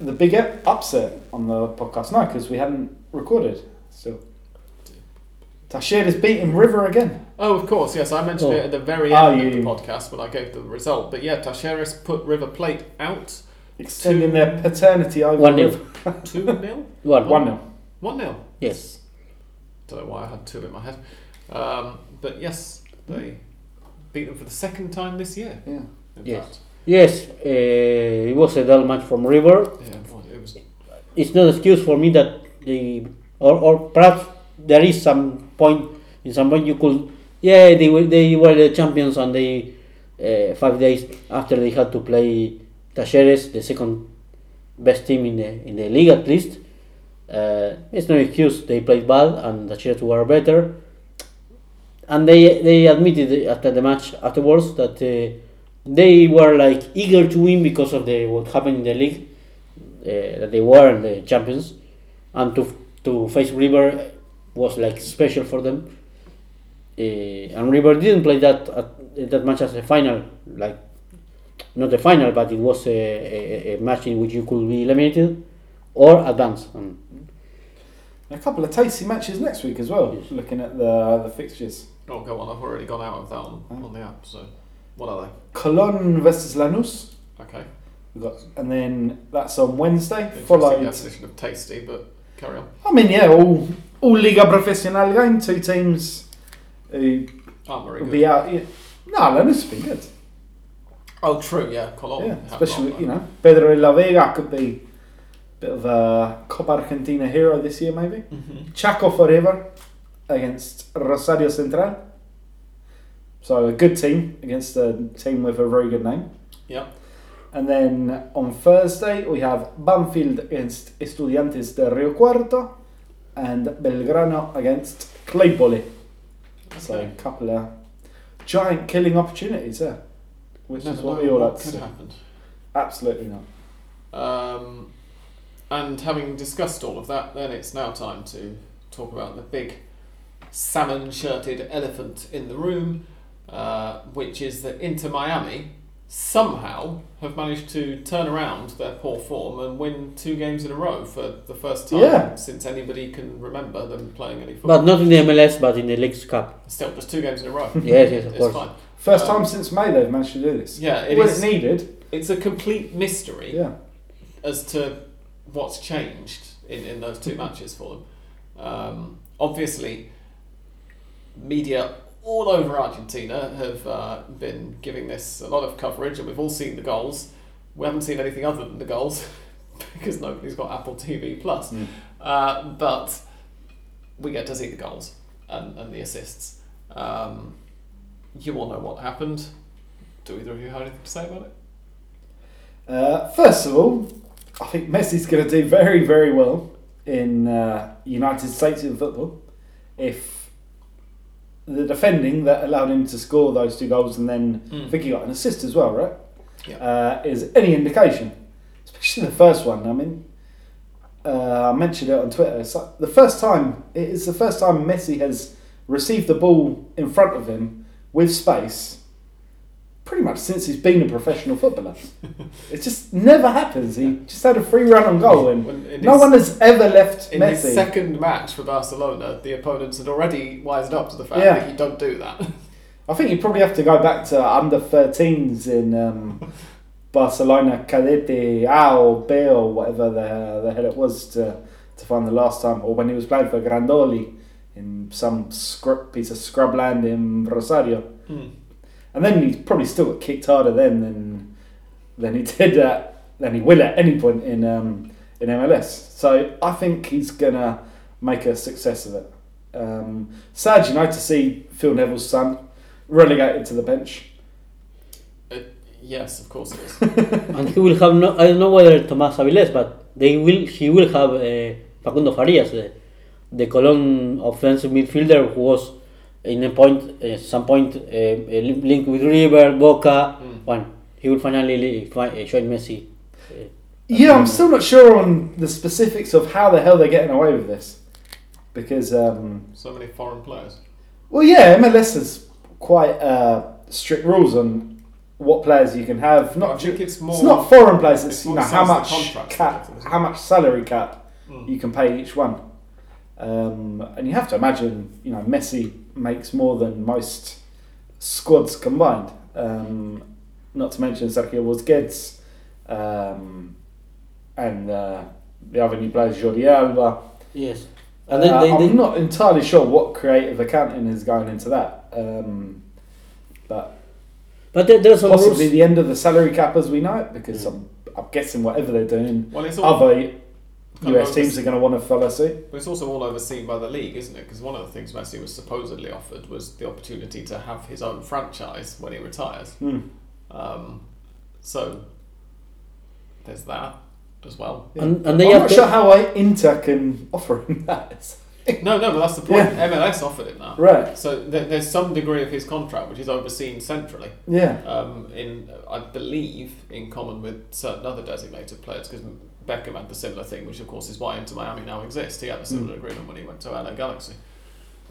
the bigger upset on the podcast? No, because we hadn't recorded still. Talleres is beating River again. Oh, of course, yes. I mentioned Oh. it at the very Oh, end of you- the podcast when I gave the result. But yeah, Talleres put River Plate out Extending their paternity over 1 0. 2 0. 1 1 0. 1 0. Yes. Don't know why I had two in my head. Um, but yes, they beat them for the second time this year. Yeah. Yes. fact. Yes, uh, it was a dull match from River. Yeah, it was. It's not excuse for me that they, or, or perhaps there is some point, in some point you could, yeah, they were, they were the champions and they, uh, five days after they had to play Talleres, the second best team in the, in the league at least. Uh, it's no excuse, they played bad and Talleres were better. And they, they admitted after the match afterwards that uh, they were like eager to win because of the what happened in the league uh, that they were the champions and to to face River was like special for them Eh, and River didn't play that at, that match as a final like not a final but it was a, a, a match in which you could be eliminated or advance and A couple of tasty matches next week as well, Yes. looking at the, the fixtures. Oh, go on. I've already gone out of that on, Oh. on the app. So, what are they? Colón versus Lanús. Okay. We've got, and then that's on Wednesday. Interesting Followed. definition of tasty, but carry on. I mean, yeah, all all Liga Profesional game. Two teams who Aren't very will good. be out. Yeah. No, have been good. Oh, true. Yeah, Colon. yeah, have especially not, you know Pedro La Vega could be a bit of a Copa Argentina hero this year, maybe. Mhm. Chaco forever against Rosario Central. So a good team against a team with a very good name. Yeah. And then on Thursday we have Banfield against Estudiantes de Rio Cuarto and Belgrano against Claypole. So a couple of giant killing opportunities there. Which Never is what we all like to could see. happen. Absolutely not. Um, and having discussed all of that, then it's now time to talk about the big salmon shirted elephant in the room, uh, which is that Inter Miami somehow have managed to turn around their poor form and win two games in a row for the first time Yeah. since anybody can remember them playing any football. but not in the MLS but in the Leagues Cup Still, just two games in a row. yes yes of it's course fine. First Um, time since May they've managed to do this. Yeah, it when is. it's needed. It's a complete mystery. Yeah. as to what's changed in, in those two matches for them. Um, obviously, media all over Argentina have uh, been giving this a lot of coverage, and we've all seen the goals. We haven't seen anything other than the goals because nobody's got Apple TV Plus. Mm. Uh, but we get to see the goals and, and the assists. Um, you all know what happened. Do either of you have anything to say about it? Uh, first of all, I think Messi's going to do very, very well in uh, United States in football if the defending that allowed him to score those two goals and then I think he got an assist as well, right? Yeah. Uh, is any indication, especially the first one. I mean, uh, I mentioned it on Twitter. It's like the first time it is the first time Messi has received the ball in front of him with space pretty much since he's been a professional footballer. it just never happens. He just had a free run on goal, and no his- one has ever left In his Messi. second match for Barcelona, the opponents had already wised up to the fact Yeah. that you don't do that. I think you probably have to go back to under 13s in um, Barcelona Cadete A or B or whatever the, the hell it was to, to find the last time, or when he was playing for Grandoli in some scrub, piece of scrubland in Rosario. Hmm. And then he probably still got kicked harder then than than he did at than he will at any point in um, in MLS. So I think he's gonna make a success of it. Um, sad, you know, to see Phil Neville's son relegated to the bench. Yes, of course it is. and he will have no. I don't know whether Tomas Avilés, but they will. He will have uh, Facundo Farias, the, the Colón offensive midfielder who was in a point, uh, some point, uh, uh, linked with River, Boca. Mm. One, he will finally li- fi- uh, join Messi. Uh, Yeah, I'm still not sure on the specifics of how the hell they're getting away with this, because um, so many foreign players. Well, yeah, MLS has quite uh, strict rules on what players you can have. No, I Not think ju- it's more. it's not foreign players. It's, it's you know how much cap, how much salary cap Mm. you can pay each one. Um, and you have to imagine, you know, Messi makes more than most squads combined. Um, not to mention Sergio Busquets um, and uh, the other new players, Jordi Alba. yes, and then Uh, they, I'm they, not entirely sure what creative accounting is going into that. Um, but but there, there's some possibly rules. the end of the salary cap as we know it, because I'm, I'm guessing whatever they're doing, Well, it's all, other kind of US teams are going to want to follow suit. but it's also all overseen by the league, isn't it? Because one of the things Messi was supposedly offered was the opportunity to have his own franchise when he retires. Hmm. Um, so there's that as well. And, and they I'm not to- sure how I, Inter can offer him that. No, no, but that's the point. MLS offered it now. right? So th- there's some degree of his contract which is overseen centrally. Yeah. um, in I believe in common with certain other designated players because Beckham had the similar thing, which of course is why Inter Miami now exists. He had a similar agreement when he went to LA Galaxy.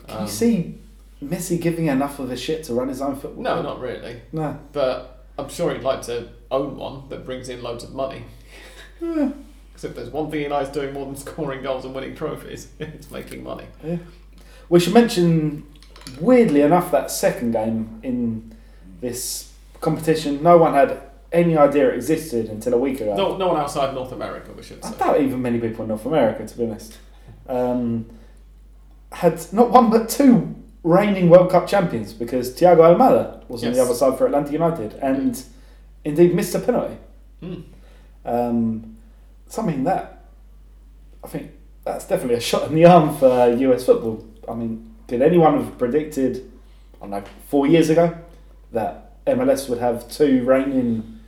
Can Um, you see Messi giving enough of a shit to run his own football? No, club? not really, No. but I'm sure he'd like to own one that brings in loads of money. Yeah. Because if there's one thing he likes doing more than scoring goals and winning trophies, it's making money. Yeah. We should mention, weirdly enough, that second game in this competition, no one had any idea it existed until a week ago. No, no one outside North America, we should say. I doubt even many people in North America, to be honest, um, had not one but two reigning World Cup champions because Thiago Almada was on the other side for Atlanta United and indeed missed a penalty. Hmm. Um, something that I think that's definitely a shot in the arm for US football. I mean, did anyone have predicted, I don't know, four years ago that MLS would have two reigning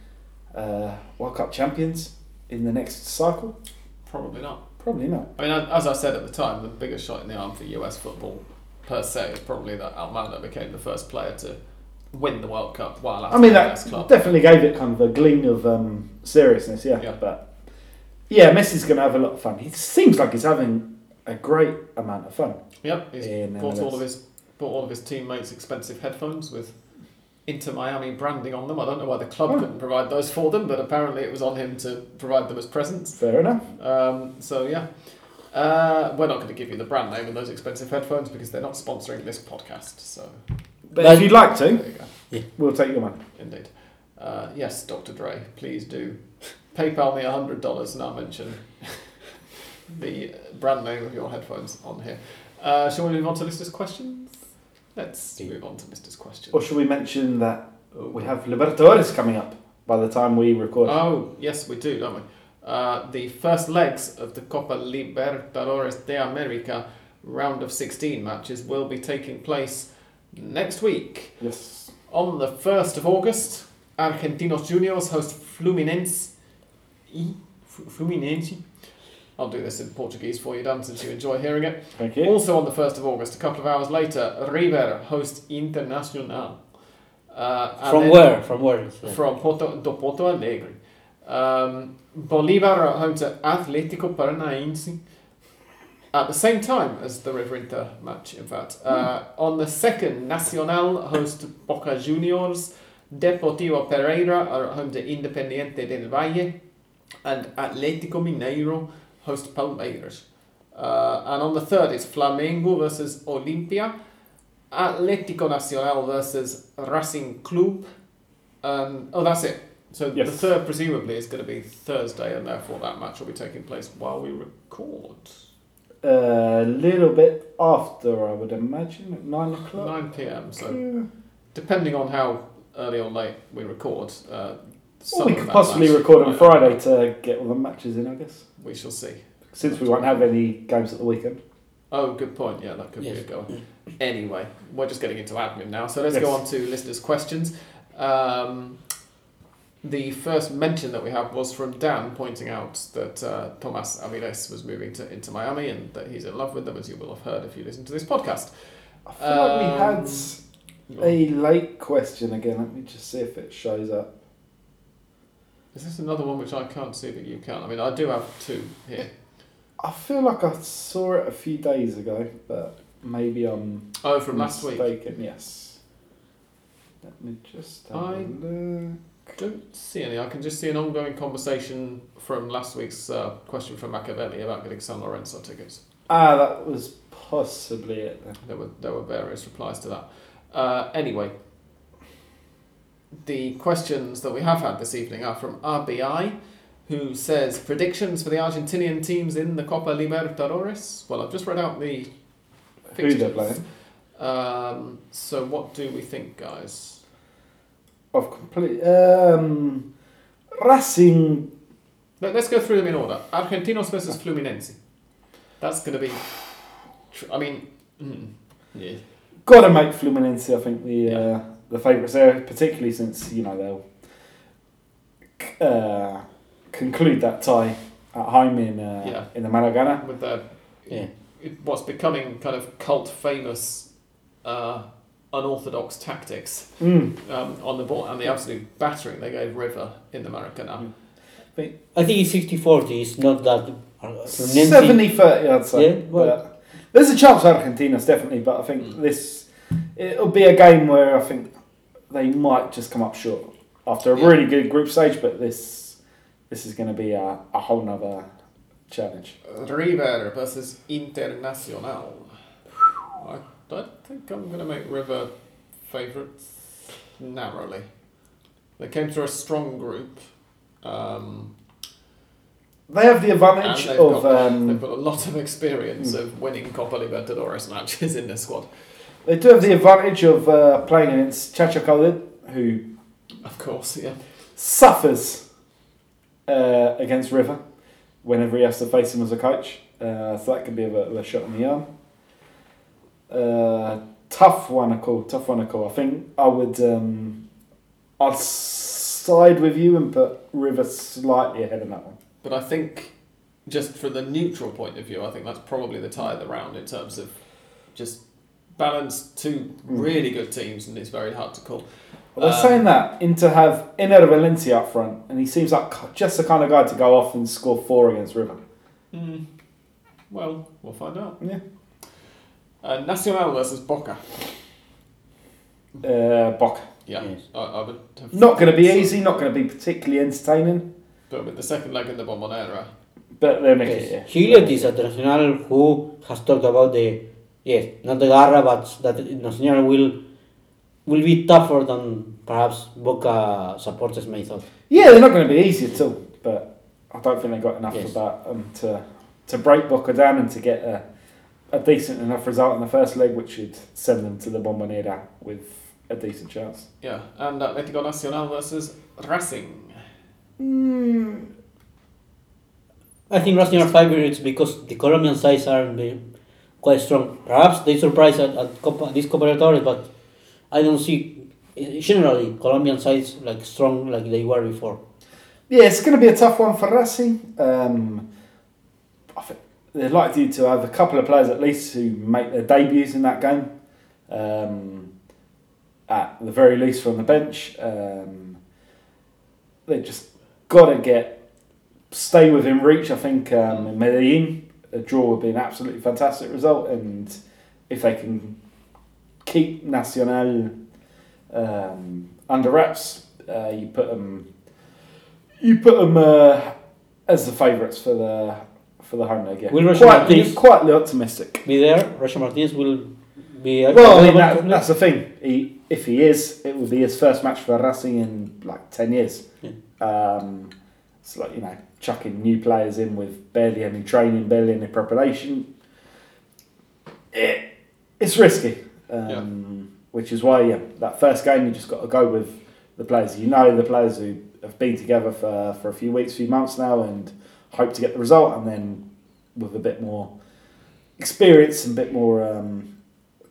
uh, World Cup champions in the next cycle? Probably not. Probably not. I mean, as I said at the time, the biggest shot in the arm for US football per se is probably that Almada became the first player to win the World Cup while I mean, that definitely gave it kind of a gleam of um, seriousness, yeah. Yeah. But yeah, Messi's going to have a lot of fun. He seems like he's having a great amount of fun. Yep, he's bought all of his bought all of his teammates expensive headphones with Inter Miami branding on them. I don't know why the club Oh. couldn't provide those for them, but apparently it was on him to provide them as presents. Fair enough. Um, so yeah, uh, we're not going to give you the brand name of those expensive headphones because they're not sponsoring this podcast. So But, But- if you'd like to, you go. we'll take your money. Indeed. Uh, yes, Dr. Dre, please do PayPal me hundred dollars and I'll mention the brand name of your headphones on here. Uh, shall we move on to listeners' questions? Let's move on to listeners' question. Or should we mention that we have Libertadores coming up by the time we record? Oh, yes, we do, don't we? Uh, the first legs of the Copa Libertadores de America round of 16 matches will be taking place next week. yes. On the 1st of August, Argentinos Juniors host Fluminense. Fluminense? I'll do this in Portuguese for you, Dan, since you enjoy hearing it. Thank you. Also on the 1st of August, a couple of hours later, River hosts Internacional. Uh, From where? From where? From Porto, do Porto Alegre. Um, Bolívar are home to Atlético Paranaense. at the same time as the River Inter match, in fact. Uh, on the second, Nacional host Boca Juniors, Deportivo Pereira are at home to Independiente del Valle, and Atlético Mineiro host Palmeiras. Uh, and on the third, it's Flamengo versus Olimpia, Atlético Nacional versus Racing Club. Um, oh, that's it. So the third presumably is going to be Thursday, and therefore that match will be taking place while we record. A little bit after, I would imagine, at nine o'clock. 9 p.m. So Yeah. depending on how early or late we record, uh, we could possibly match record on Friday to get all the matches in, I guess. We shall see. Since we won't have any games at the weekend. Oh, good point. Yeah, that could Yes. be a go. Anyway, we're just getting into admin now, so let's go on to listeners' questions. Um, the first mention that we have was from Dan pointing out that uh, Tomas Aviles was moving to Inter Miami and that he's in love with them, as you will have heard if you listen to this podcast. I feel like we had Um, a late question again. Let me just see if it shows up. Is this another one which I can't see that you can? I mean, I do have two here. I feel like I saw it a few days ago, but maybe I'm Oh, from last week. mistaken. Yes. Let me just have I- a look. don't see any. I can just see an ongoing conversation from last week's uh, question from Machiavelli about getting San Lorenzo tickets. Ah, that was possibly it then. There were there were various replies to that. Uh, anyway, the questions that we have had this evening are from RBI, who says predictions for the Argentinian teams in the Copa Libertadores. Well, I've just read out the Who they're playing? Um, so what do we think, guys? Of complete. Um, Racing. Let, us go through them in order. Argentinos versus Fluminense. That's going to be. Tr- I mean, mm, yeah. Got to make Fluminense, I think, the Yeah. uh, the favourites there, particularly since you know they'll uh, conclude that tie at home in uh, Yeah. in the Maracana. with their Yeah. it- what's becoming kind of cult famous uh, unorthodox tactics Mm. um, on the ball and the absolute battering they gave River in the Maracana. I think it's 60 40. It's not that. Uh, 70 30, I'd say. Yeah, well- but there's a chance for Argentinos, definitely, but I think Mm. this it'll be a game where I think they might just come up short after a Yeah. really good group stage, but this this is going to be a, a whole nother challenge. River versus Internacional. I, don't think I'm going to make River favourites narrowly. They came through a strong group. Um, They have the advantage of got, um, they've got a lot of experience Mm. of winning Copa Libertadores matches in their squad. They do have the advantage of uh, playing against Chacho Coudet, who Of course, yeah. suffers uh, against River whenever he has to face him as a coach. Uh, so that could be a, bit of a shot in the arm. Uh, tough one to call. Tough one to call. I think I would. Um, I'd side with you and put River slightly ahead of that one. But I think, just for the neutral point of view, I think that's probably the tie of the round in terms of just balance two really good teams, and it's very hard to call. But they're Um, saying that Inter have Enner Valencia up front, and he seems like just the kind of guy to go off and score four against River. Mm. Well, we'll find out. Yeah. Uh, Nacional versus Boca. Uh, Boca. Yeah, Yes. I, I would have Not going to be easy. Not going to be particularly entertaining. But with the second leg in the Bombonera, But they're making Yes. it. Gillett is a national who has talked about the yes, not the garra, but that Nacional will will be tougher than perhaps Boca supporters may thought. Yeah, they're not going to be easy at all, but I don't think they got enough Yes. about them to to break Boca down and to get a, a decent enough result in the first leg, which should send them to the Bombonera with a decent chance. yeah, and Atletico Nacional versus Racing. Hmm. I think Racing are favorites because the Colombian sides are the, quite strong. Perhaps they surprise at, at Copa, this Copa but I don't see eh, generally Colombian sides like strong like they were before. Yeah, it's going to be a tough one for Racing. Um, I think they're likely to have a couple of players at least who make their debuts in that game. Um, at the very least from the bench. Um, they just got to get stay within reach. I think um, in Medellin a draw would be an absolutely fantastic result, and if they can keep Nacional um, under wraps, uh, you put them you put them uh, as the favourites for the for the home leg. Yeah, Will Roger Martinez- quietly optimistic. Be there. Roger Martinez will be. Well, I mean, that, that's the thing. He, if he is, it will be his first match for Racing in like ten years. Yeah. Um, it's like you know, chucking new players in with barely any training, barely any preparation. It, it's risky, um, which is why yeah, that first game you just got to go with the players you know, the players who have been together for, for a few weeks, a few months now, and hope to get the result, and then with a bit more experience and a bit more. Um,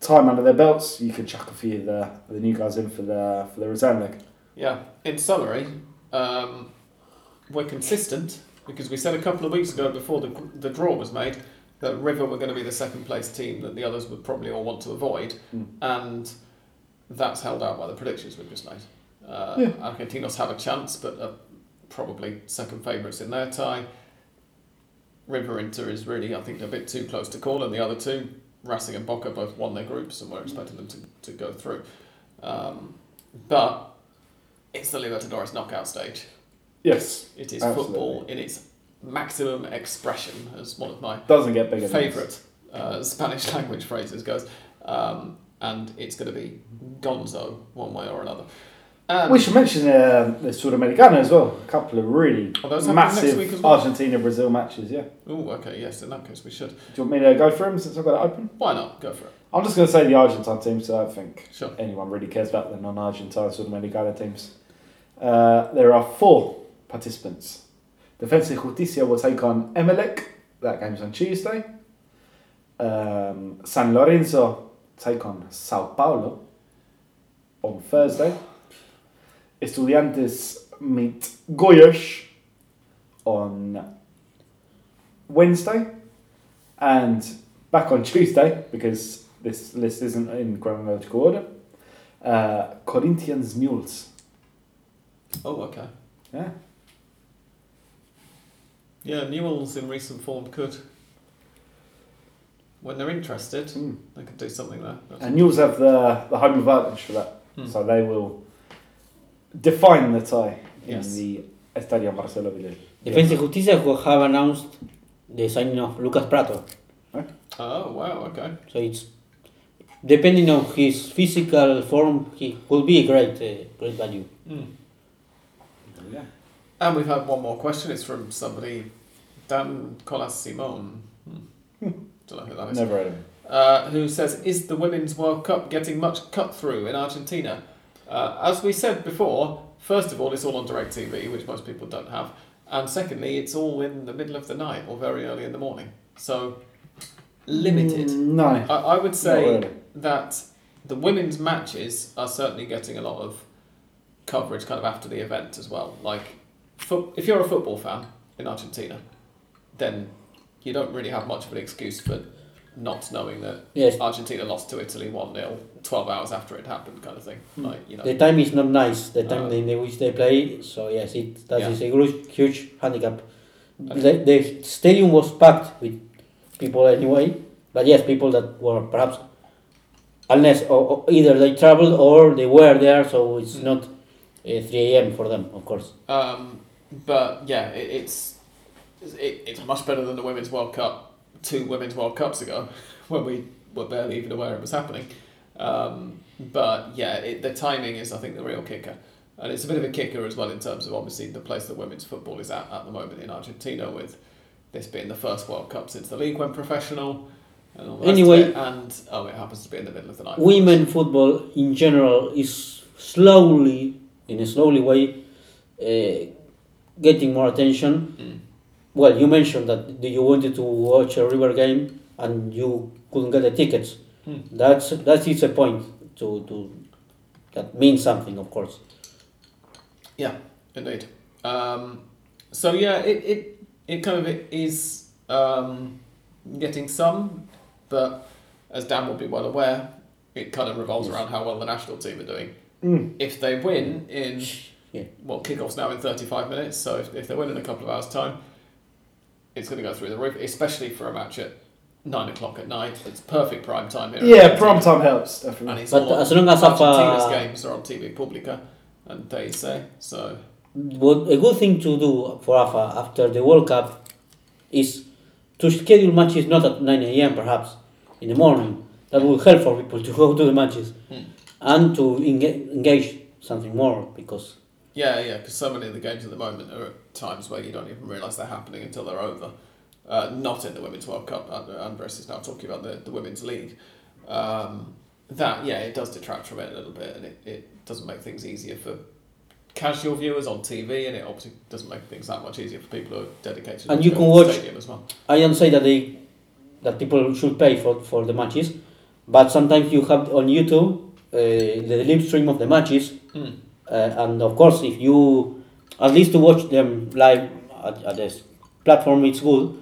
time under their belts, you can chuck a few of the, the new guys in for the for the return leg. Yeah. In summary, um, we're consistent because we said a couple of weeks ago before the, the draw was made that River were going to be the second place team that the others would probably all want to avoid, Mm. and that's held out by the predictions we've just made. Uh, Yeah. Argentinos have a chance, but are probably second favourites in their tie. River Inter is really, I think, a bit too close to call, and the other two, Racing and Boca, both won their groups, and we're expecting them to, to go through. Um, but it's the Libertadores knockout stage. Yes, It is Absolutely. football in its maximum expression, as one of my doesn't get bigger. favourite uh, Spanish language phrases goes. Um, and it's going to be gonzo one way or another. And We should mention um, the Sudamericana as well. A couple of really Are those happening next week massive well? Argentina Brazil matches. Yeah. Oh, okay, yes. In that case, we should. Do you want me to go for them since I've got it open? Why not go for it? I'm just going to say the Argentine team, so I don't think Sure. anyone really cares about the non-Argentine Sudamericana teams. Uh, there are four participants. Defensa y Justicia will take on Emelec. That game's on Tuesday. Um, San Lorenzo take on Sao Paulo on Thursday. Estudiantes meet Goiás on Wednesday. And back on Tuesday, because this list isn't in chronological order, uh, Corinthians Newell's. Oh, okay. Yeah. Yeah, Newell's in recent form could, when they're interested, Mm. they could do something there. That's- And Newell's have the, the home advantage for that. Hmm. So they will define the tie in Yes. the Estadio Marcelo Villar. Defensa y Justicia who have announced the signing of Lucas Pratto. Oh, wow, okay. So it's depending on his physical form, he will be a great, uh, great value. Mm. Yeah. And we've had one more question. It's from somebody, Dan Colasimone. Hmm. Don't know who that is. Never heard of him. uh, who says, Is the Women's World Cup getting much cut through in Argentina? Uh, as we said before, first of all, it's all on DirecTV, which most people don't have. And secondly, it's all in the middle of the night or very early in the morning. So, limited. Mm, no. I, I would say really. that the women's matches are certainly getting a lot of coverage kind of after the event as well. Like, fo- if you're a football fan in Argentina, then you don't really have much of an excuse for not knowing that Yes, Argentina lost to Italy 1 0 12 hours after it happened, kind of thing. Hmm. Like, you know. the time is not nice. The time Uh, in which they play. So yes, it that Yeah. is a huge, huge handicap. The, the stadium was packed with people anyway, but yes, people that were perhaps unless or, or either they traveled or they were there, so it's Mm. not uh, 3 a.m. for them, of course. Um, but yeah, it, it's it, it's much better than the Women's World Cup two Women's World Cups ago, when we were barely even aware it was happening. Um, but yeah, it, the timing is, I think, the real kicker. And it's a bit of a kicker as well in terms of obviously the place that women's football is at at the moment in Argentina, with this being the first World Cup since the league went professional. And all the rest of Anyway- and oh, it happens to be in the middle of the night. Women football in general is slowly, in a slowly way, uh, getting more attention. Mm. Well, you mentioned that you wanted to watch a River game and you couldn't get the tickets. Mm. That's that is a point to, to that means something, of course. Yeah, indeed. Um, so yeah, it, it, it kind of is um, getting some, but as Dan will be well aware, it kind of revolves around how well the national team are doing. Mm. If they win in, Yeah. well, kickoff's now in 35 minutes, so if, if they win in a couple of hours' time, it's going to go through the roof, especially for a match at nine o'clock at night. It's perfect prime time here. Yeah, prime time helps And definitely. it's But all as long as I've, Argentina's uh, games are on TV Publica and they say so. What a good thing to do for AFA after the World Cup is to schedule matches not at 9 a.m. perhaps in the morning. That will help for people to go to the matches Hmm. and to enga- engage something more because Yeah, yeah, because so many of the games at the moment are at times where you don't even realise they're happening until they're over. Uh, not in the Women's World Cup. Uh, Andrés is now talking about the, the Women's League. Um, that, yeah, it does detract from it a little bit and it, it doesn't make things easier for casual viewers on TV and it obviously doesn't make things that much easier for people who are dedicated And to you can the watch- stadium as well. I don't say that they that people should pay for, for the matches, but sometimes you have on YouTube uh, the live stream of the matches, Mm. Uh, and of course if you at least to watch them live at, at this platform, it's good,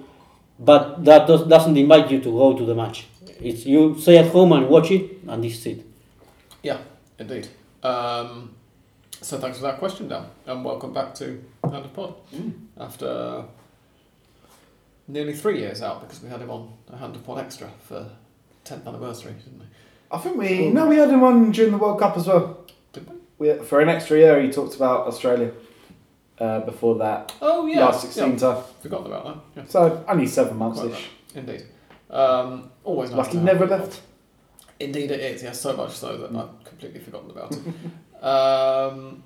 but that does, doesn't invite you to go to the match. It's you stay at home and watch it, and this is it. Yeah, indeed. Um, so thanks for that question, Dan, and welcome back to Hand of Pod Mm. after nearly three years out because we had him on a Hand of Pod Extra for 10th anniversary, didn't we? I think we no, we had him on during the World Cup as well. Did we? We, for an extra year, he talked about Australia. Uh, before that, Oh yeah, last sixteen yeah. time. Forgotten about that. Yeah, So only seven months ish. Indeed. Um, always nice. Like he never left. Indeed, it is. Yeah, so much so that I've completely forgotten about it. Um,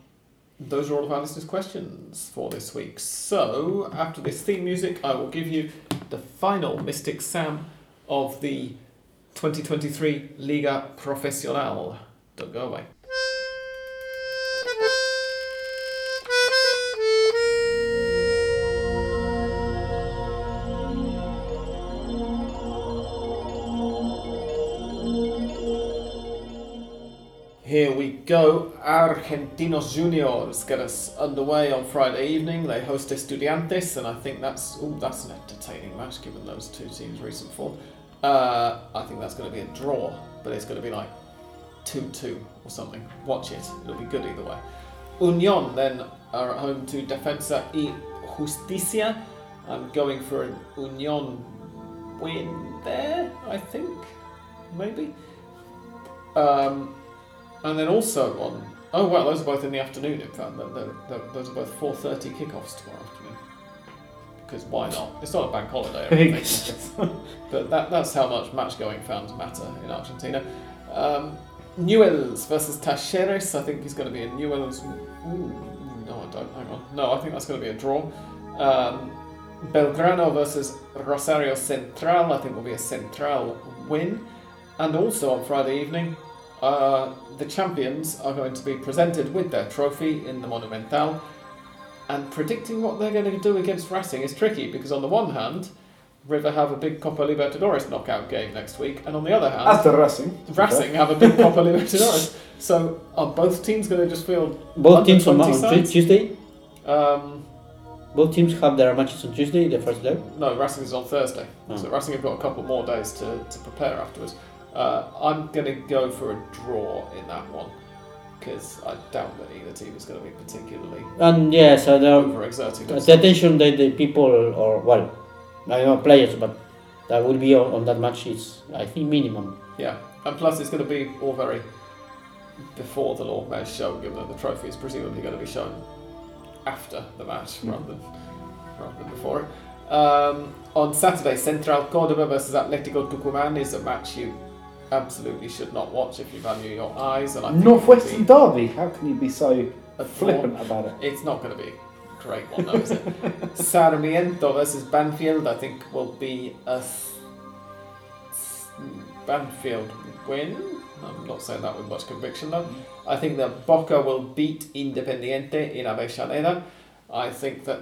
those are all of our listeners' questions for this week. So, after this theme music, I will give you the final Mystic Sam of the 2023 Liga Profesional. Don't go away. Go. Argentinos Juniors get us underway on Friday evening. They host Estudiantes, and I think that's ooh, that's an entertaining match given those two teams' recent form. Uh, I think that's going to be a draw, but it's going to be like 2 2 or something. Watch it, it'll be good either way. Union then are at home to Defensa y Justicia. I'm going for an Union win there, I think, maybe. Um, and then also on oh well, those are both in the afternoon. In fact, they're, they're, those are both four thirty kickoffs tomorrow afternoon. Because why not? It's not a bank holiday, or anything. but that, that's how much match-going fans matter in Argentina. Um, Newell's versus Talleres. I think he's going to be a Newell's. Ooh, no, I don't. Hang on. No, I think that's going to be a draw. Um, Belgrano versus Rosario Central. I think will be a Central win. And also on Friday evening, uh, the champions are going to be presented with their trophy in the Monumental. And predicting what they're going to do against Racing is tricky because, on the one hand, River have a big Copa Libertadores knockout game next week, and on the other hand, As the Racing. Racing have a big Copa Libertadores. So, are both teams going to just field Both teams on, 20 on Tu- sides? Tuesday. um, Both teams have their matches on Tuesday, the first leg. No, Racing is on Thursday. Oh. So Racing have got a couple more days to, to prepare afterwards. Uh, I'm going to go for a draw in that one because I doubt that either team is going to be particularly And yeah, so the, overexerting attention that the people, or well, I know players, but that will be on, on that match is, I think, minimum. Yeah, and plus it's going to be all very before the Lord Mayor's show, given that the trophy is presumably going to be shown after the match rather than rather than before it. Um, on Saturday, Central Cordoba versus Atletico Tucumán is a match you absolutely should not watch if you value your eyes. And I think Northwestern Derby. How can you be so flippant about it? It's not going to be a great one, though, is it? Sarmiento versus Banfield, I think, will be a s- s- Banfield win. I'm not saying that with much conviction, though. I think that Boca will beat Independiente in Avellaneda. I think that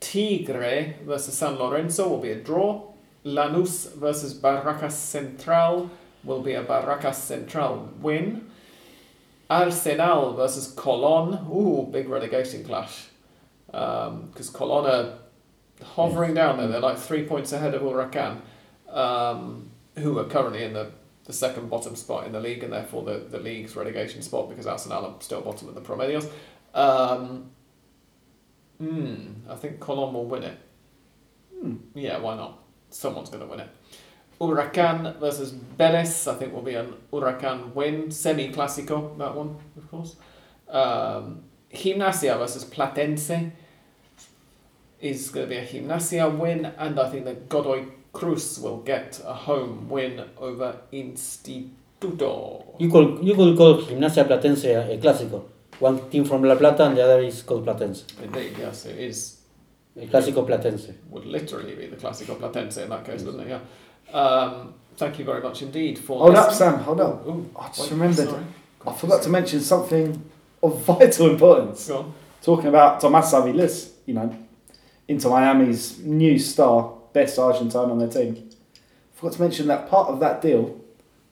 Tigre versus San Lorenzo will be a draw. Lanús versus Barracas Central will be a Barracas Central win. Arsenal versus Colón. Ooh, big relegation clash. Because Colón are hovering down there. They're like three points ahead of Huracan, um, who are currently in the, the second bottom spot in the league and therefore the, the league's relegation spot because Arsenal are still bottom of the Promedios. Um, hmm, I think Colón will win it. Yeah, why not? Someone's going to win it. Huracan versus Vélez, I think will be an Huracan win. Semi Clásico, that one, of course. Um, Gimnasia versus Platense is going to be a Gimnasia win, and I think that Godoy Cruz will get a home win over Instituto. You could you could call Gimnasia Platense a, a clásico. One team from La Plata and the other is called Platense. Indeed, yes, it is. El clásico Platense. Would literally be the Clásico Platense in that case, wouldn't it? Yeah. Um, thank you very much indeed for. Hold up. Sam. Hold up. Ooh, I just wait, remembered. sorry. I forgot to mention something of vital importance. Go on. Talking about Tomas Aviles, you know, Inter Miami's new star, best Argentine on their team. Forgot to mention that part of that deal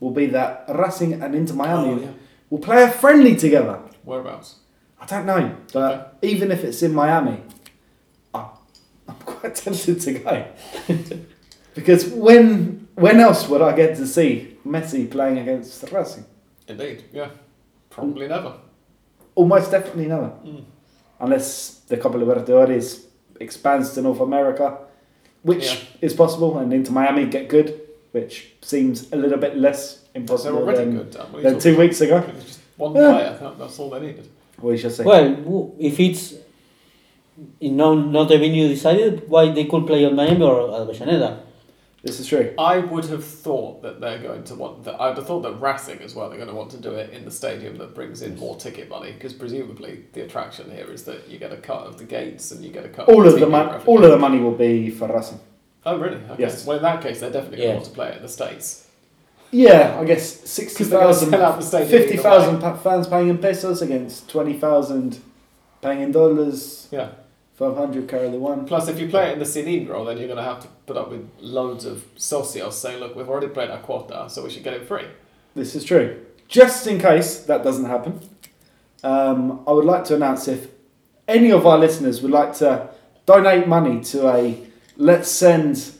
will be that Racing and Inter Miami Oh, yeah. will play a friendly together. Whereabouts? I don't know, but even if it's in Miami, I'm, I'm quite tempted to go. because when when else would I get to see Messi playing against Racing? Indeed, yeah. Probably never. Almost definitely never. Mm. Unless the Copa Libertadores expands to North America, which Yeah. is possible, and Inter Miami get good, which seems a little bit less impossible already than, good. Dan. What are you than two weeks ago. about? It's just one Yeah. player. That's all they needed. We shall see. Well, if it's you know not a venue decided, why they could play on Miami or Avellaneda? This is true. I would have thought that they're going to want that. I'd have thought that Racing as well. They're going to want to do it in the stadium that brings in more ticket money because presumably the attraction here is that you get a cut of the gates and you get a cut. All of TV the mon- revenue. all of the money will be for Racing. Oh really? Okay. Yes. Well, in that case, they're definitely going Yeah. to want to play it in the states. Yeah, I guess sixty 'Cause they're gonna thousand, sell out the stadium fifty either thousand pa- fans paying in pesos against twenty thousand paying in dollars. Yeah. Five hundred carry the one. Plus, if you play it in the Cilindro, then you're going to have to put up with loads of socios saying, "Look, we've already played our quota, so we should get it free." This is true. Just in case that doesn't happen, um, I would like to announce if any of our listeners would like to donate money to a let's send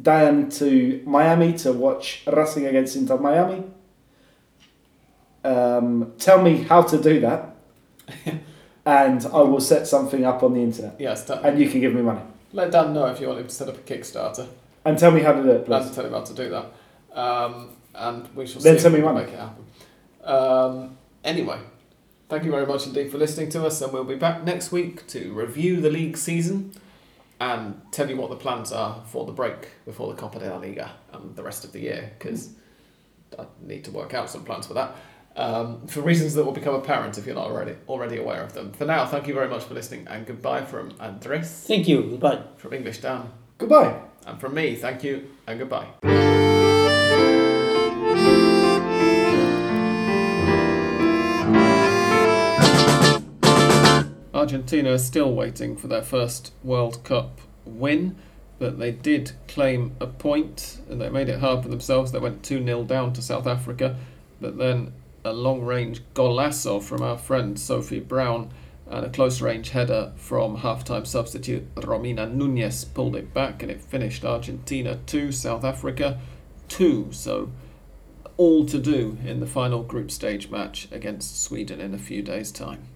Dan to Miami to watch Racing against Inter Miami. Um, tell me how to do that, and I will set something up on the internet, Yes, and you can give me money. let Dan know if you want him to set up a Kickstarter. And tell me how to do it, please. to tell him how to do that. Um, and we shall Then see tell me we money. make it happen. Um, anyway, thank you very much indeed for listening to us, and we'll be back next week to review the league season and tell you what the plans are for the break before the Copa de la Liga and the rest of the year, because I need to work out some plans for that. Um, for reasons that will become apparent if you're not already already aware of them. For now, thank you very much for listening, and goodbye from Andrés, Thank you. Goodbye. from English Dan, Goodbye. and from me. Thank you and goodbye. Argentina is still waiting for their first World Cup win, but they did claim a point and they made it hard for themselves. They went 2 0 down to South Africa, but then a long range golazo from our friend Sophia Braun and a close range header from half time substitute Romina Nunez pulled it back and it finished Argentina 2, South Africa 2. So all to do in the final group stage match against Sweden in a few days' time.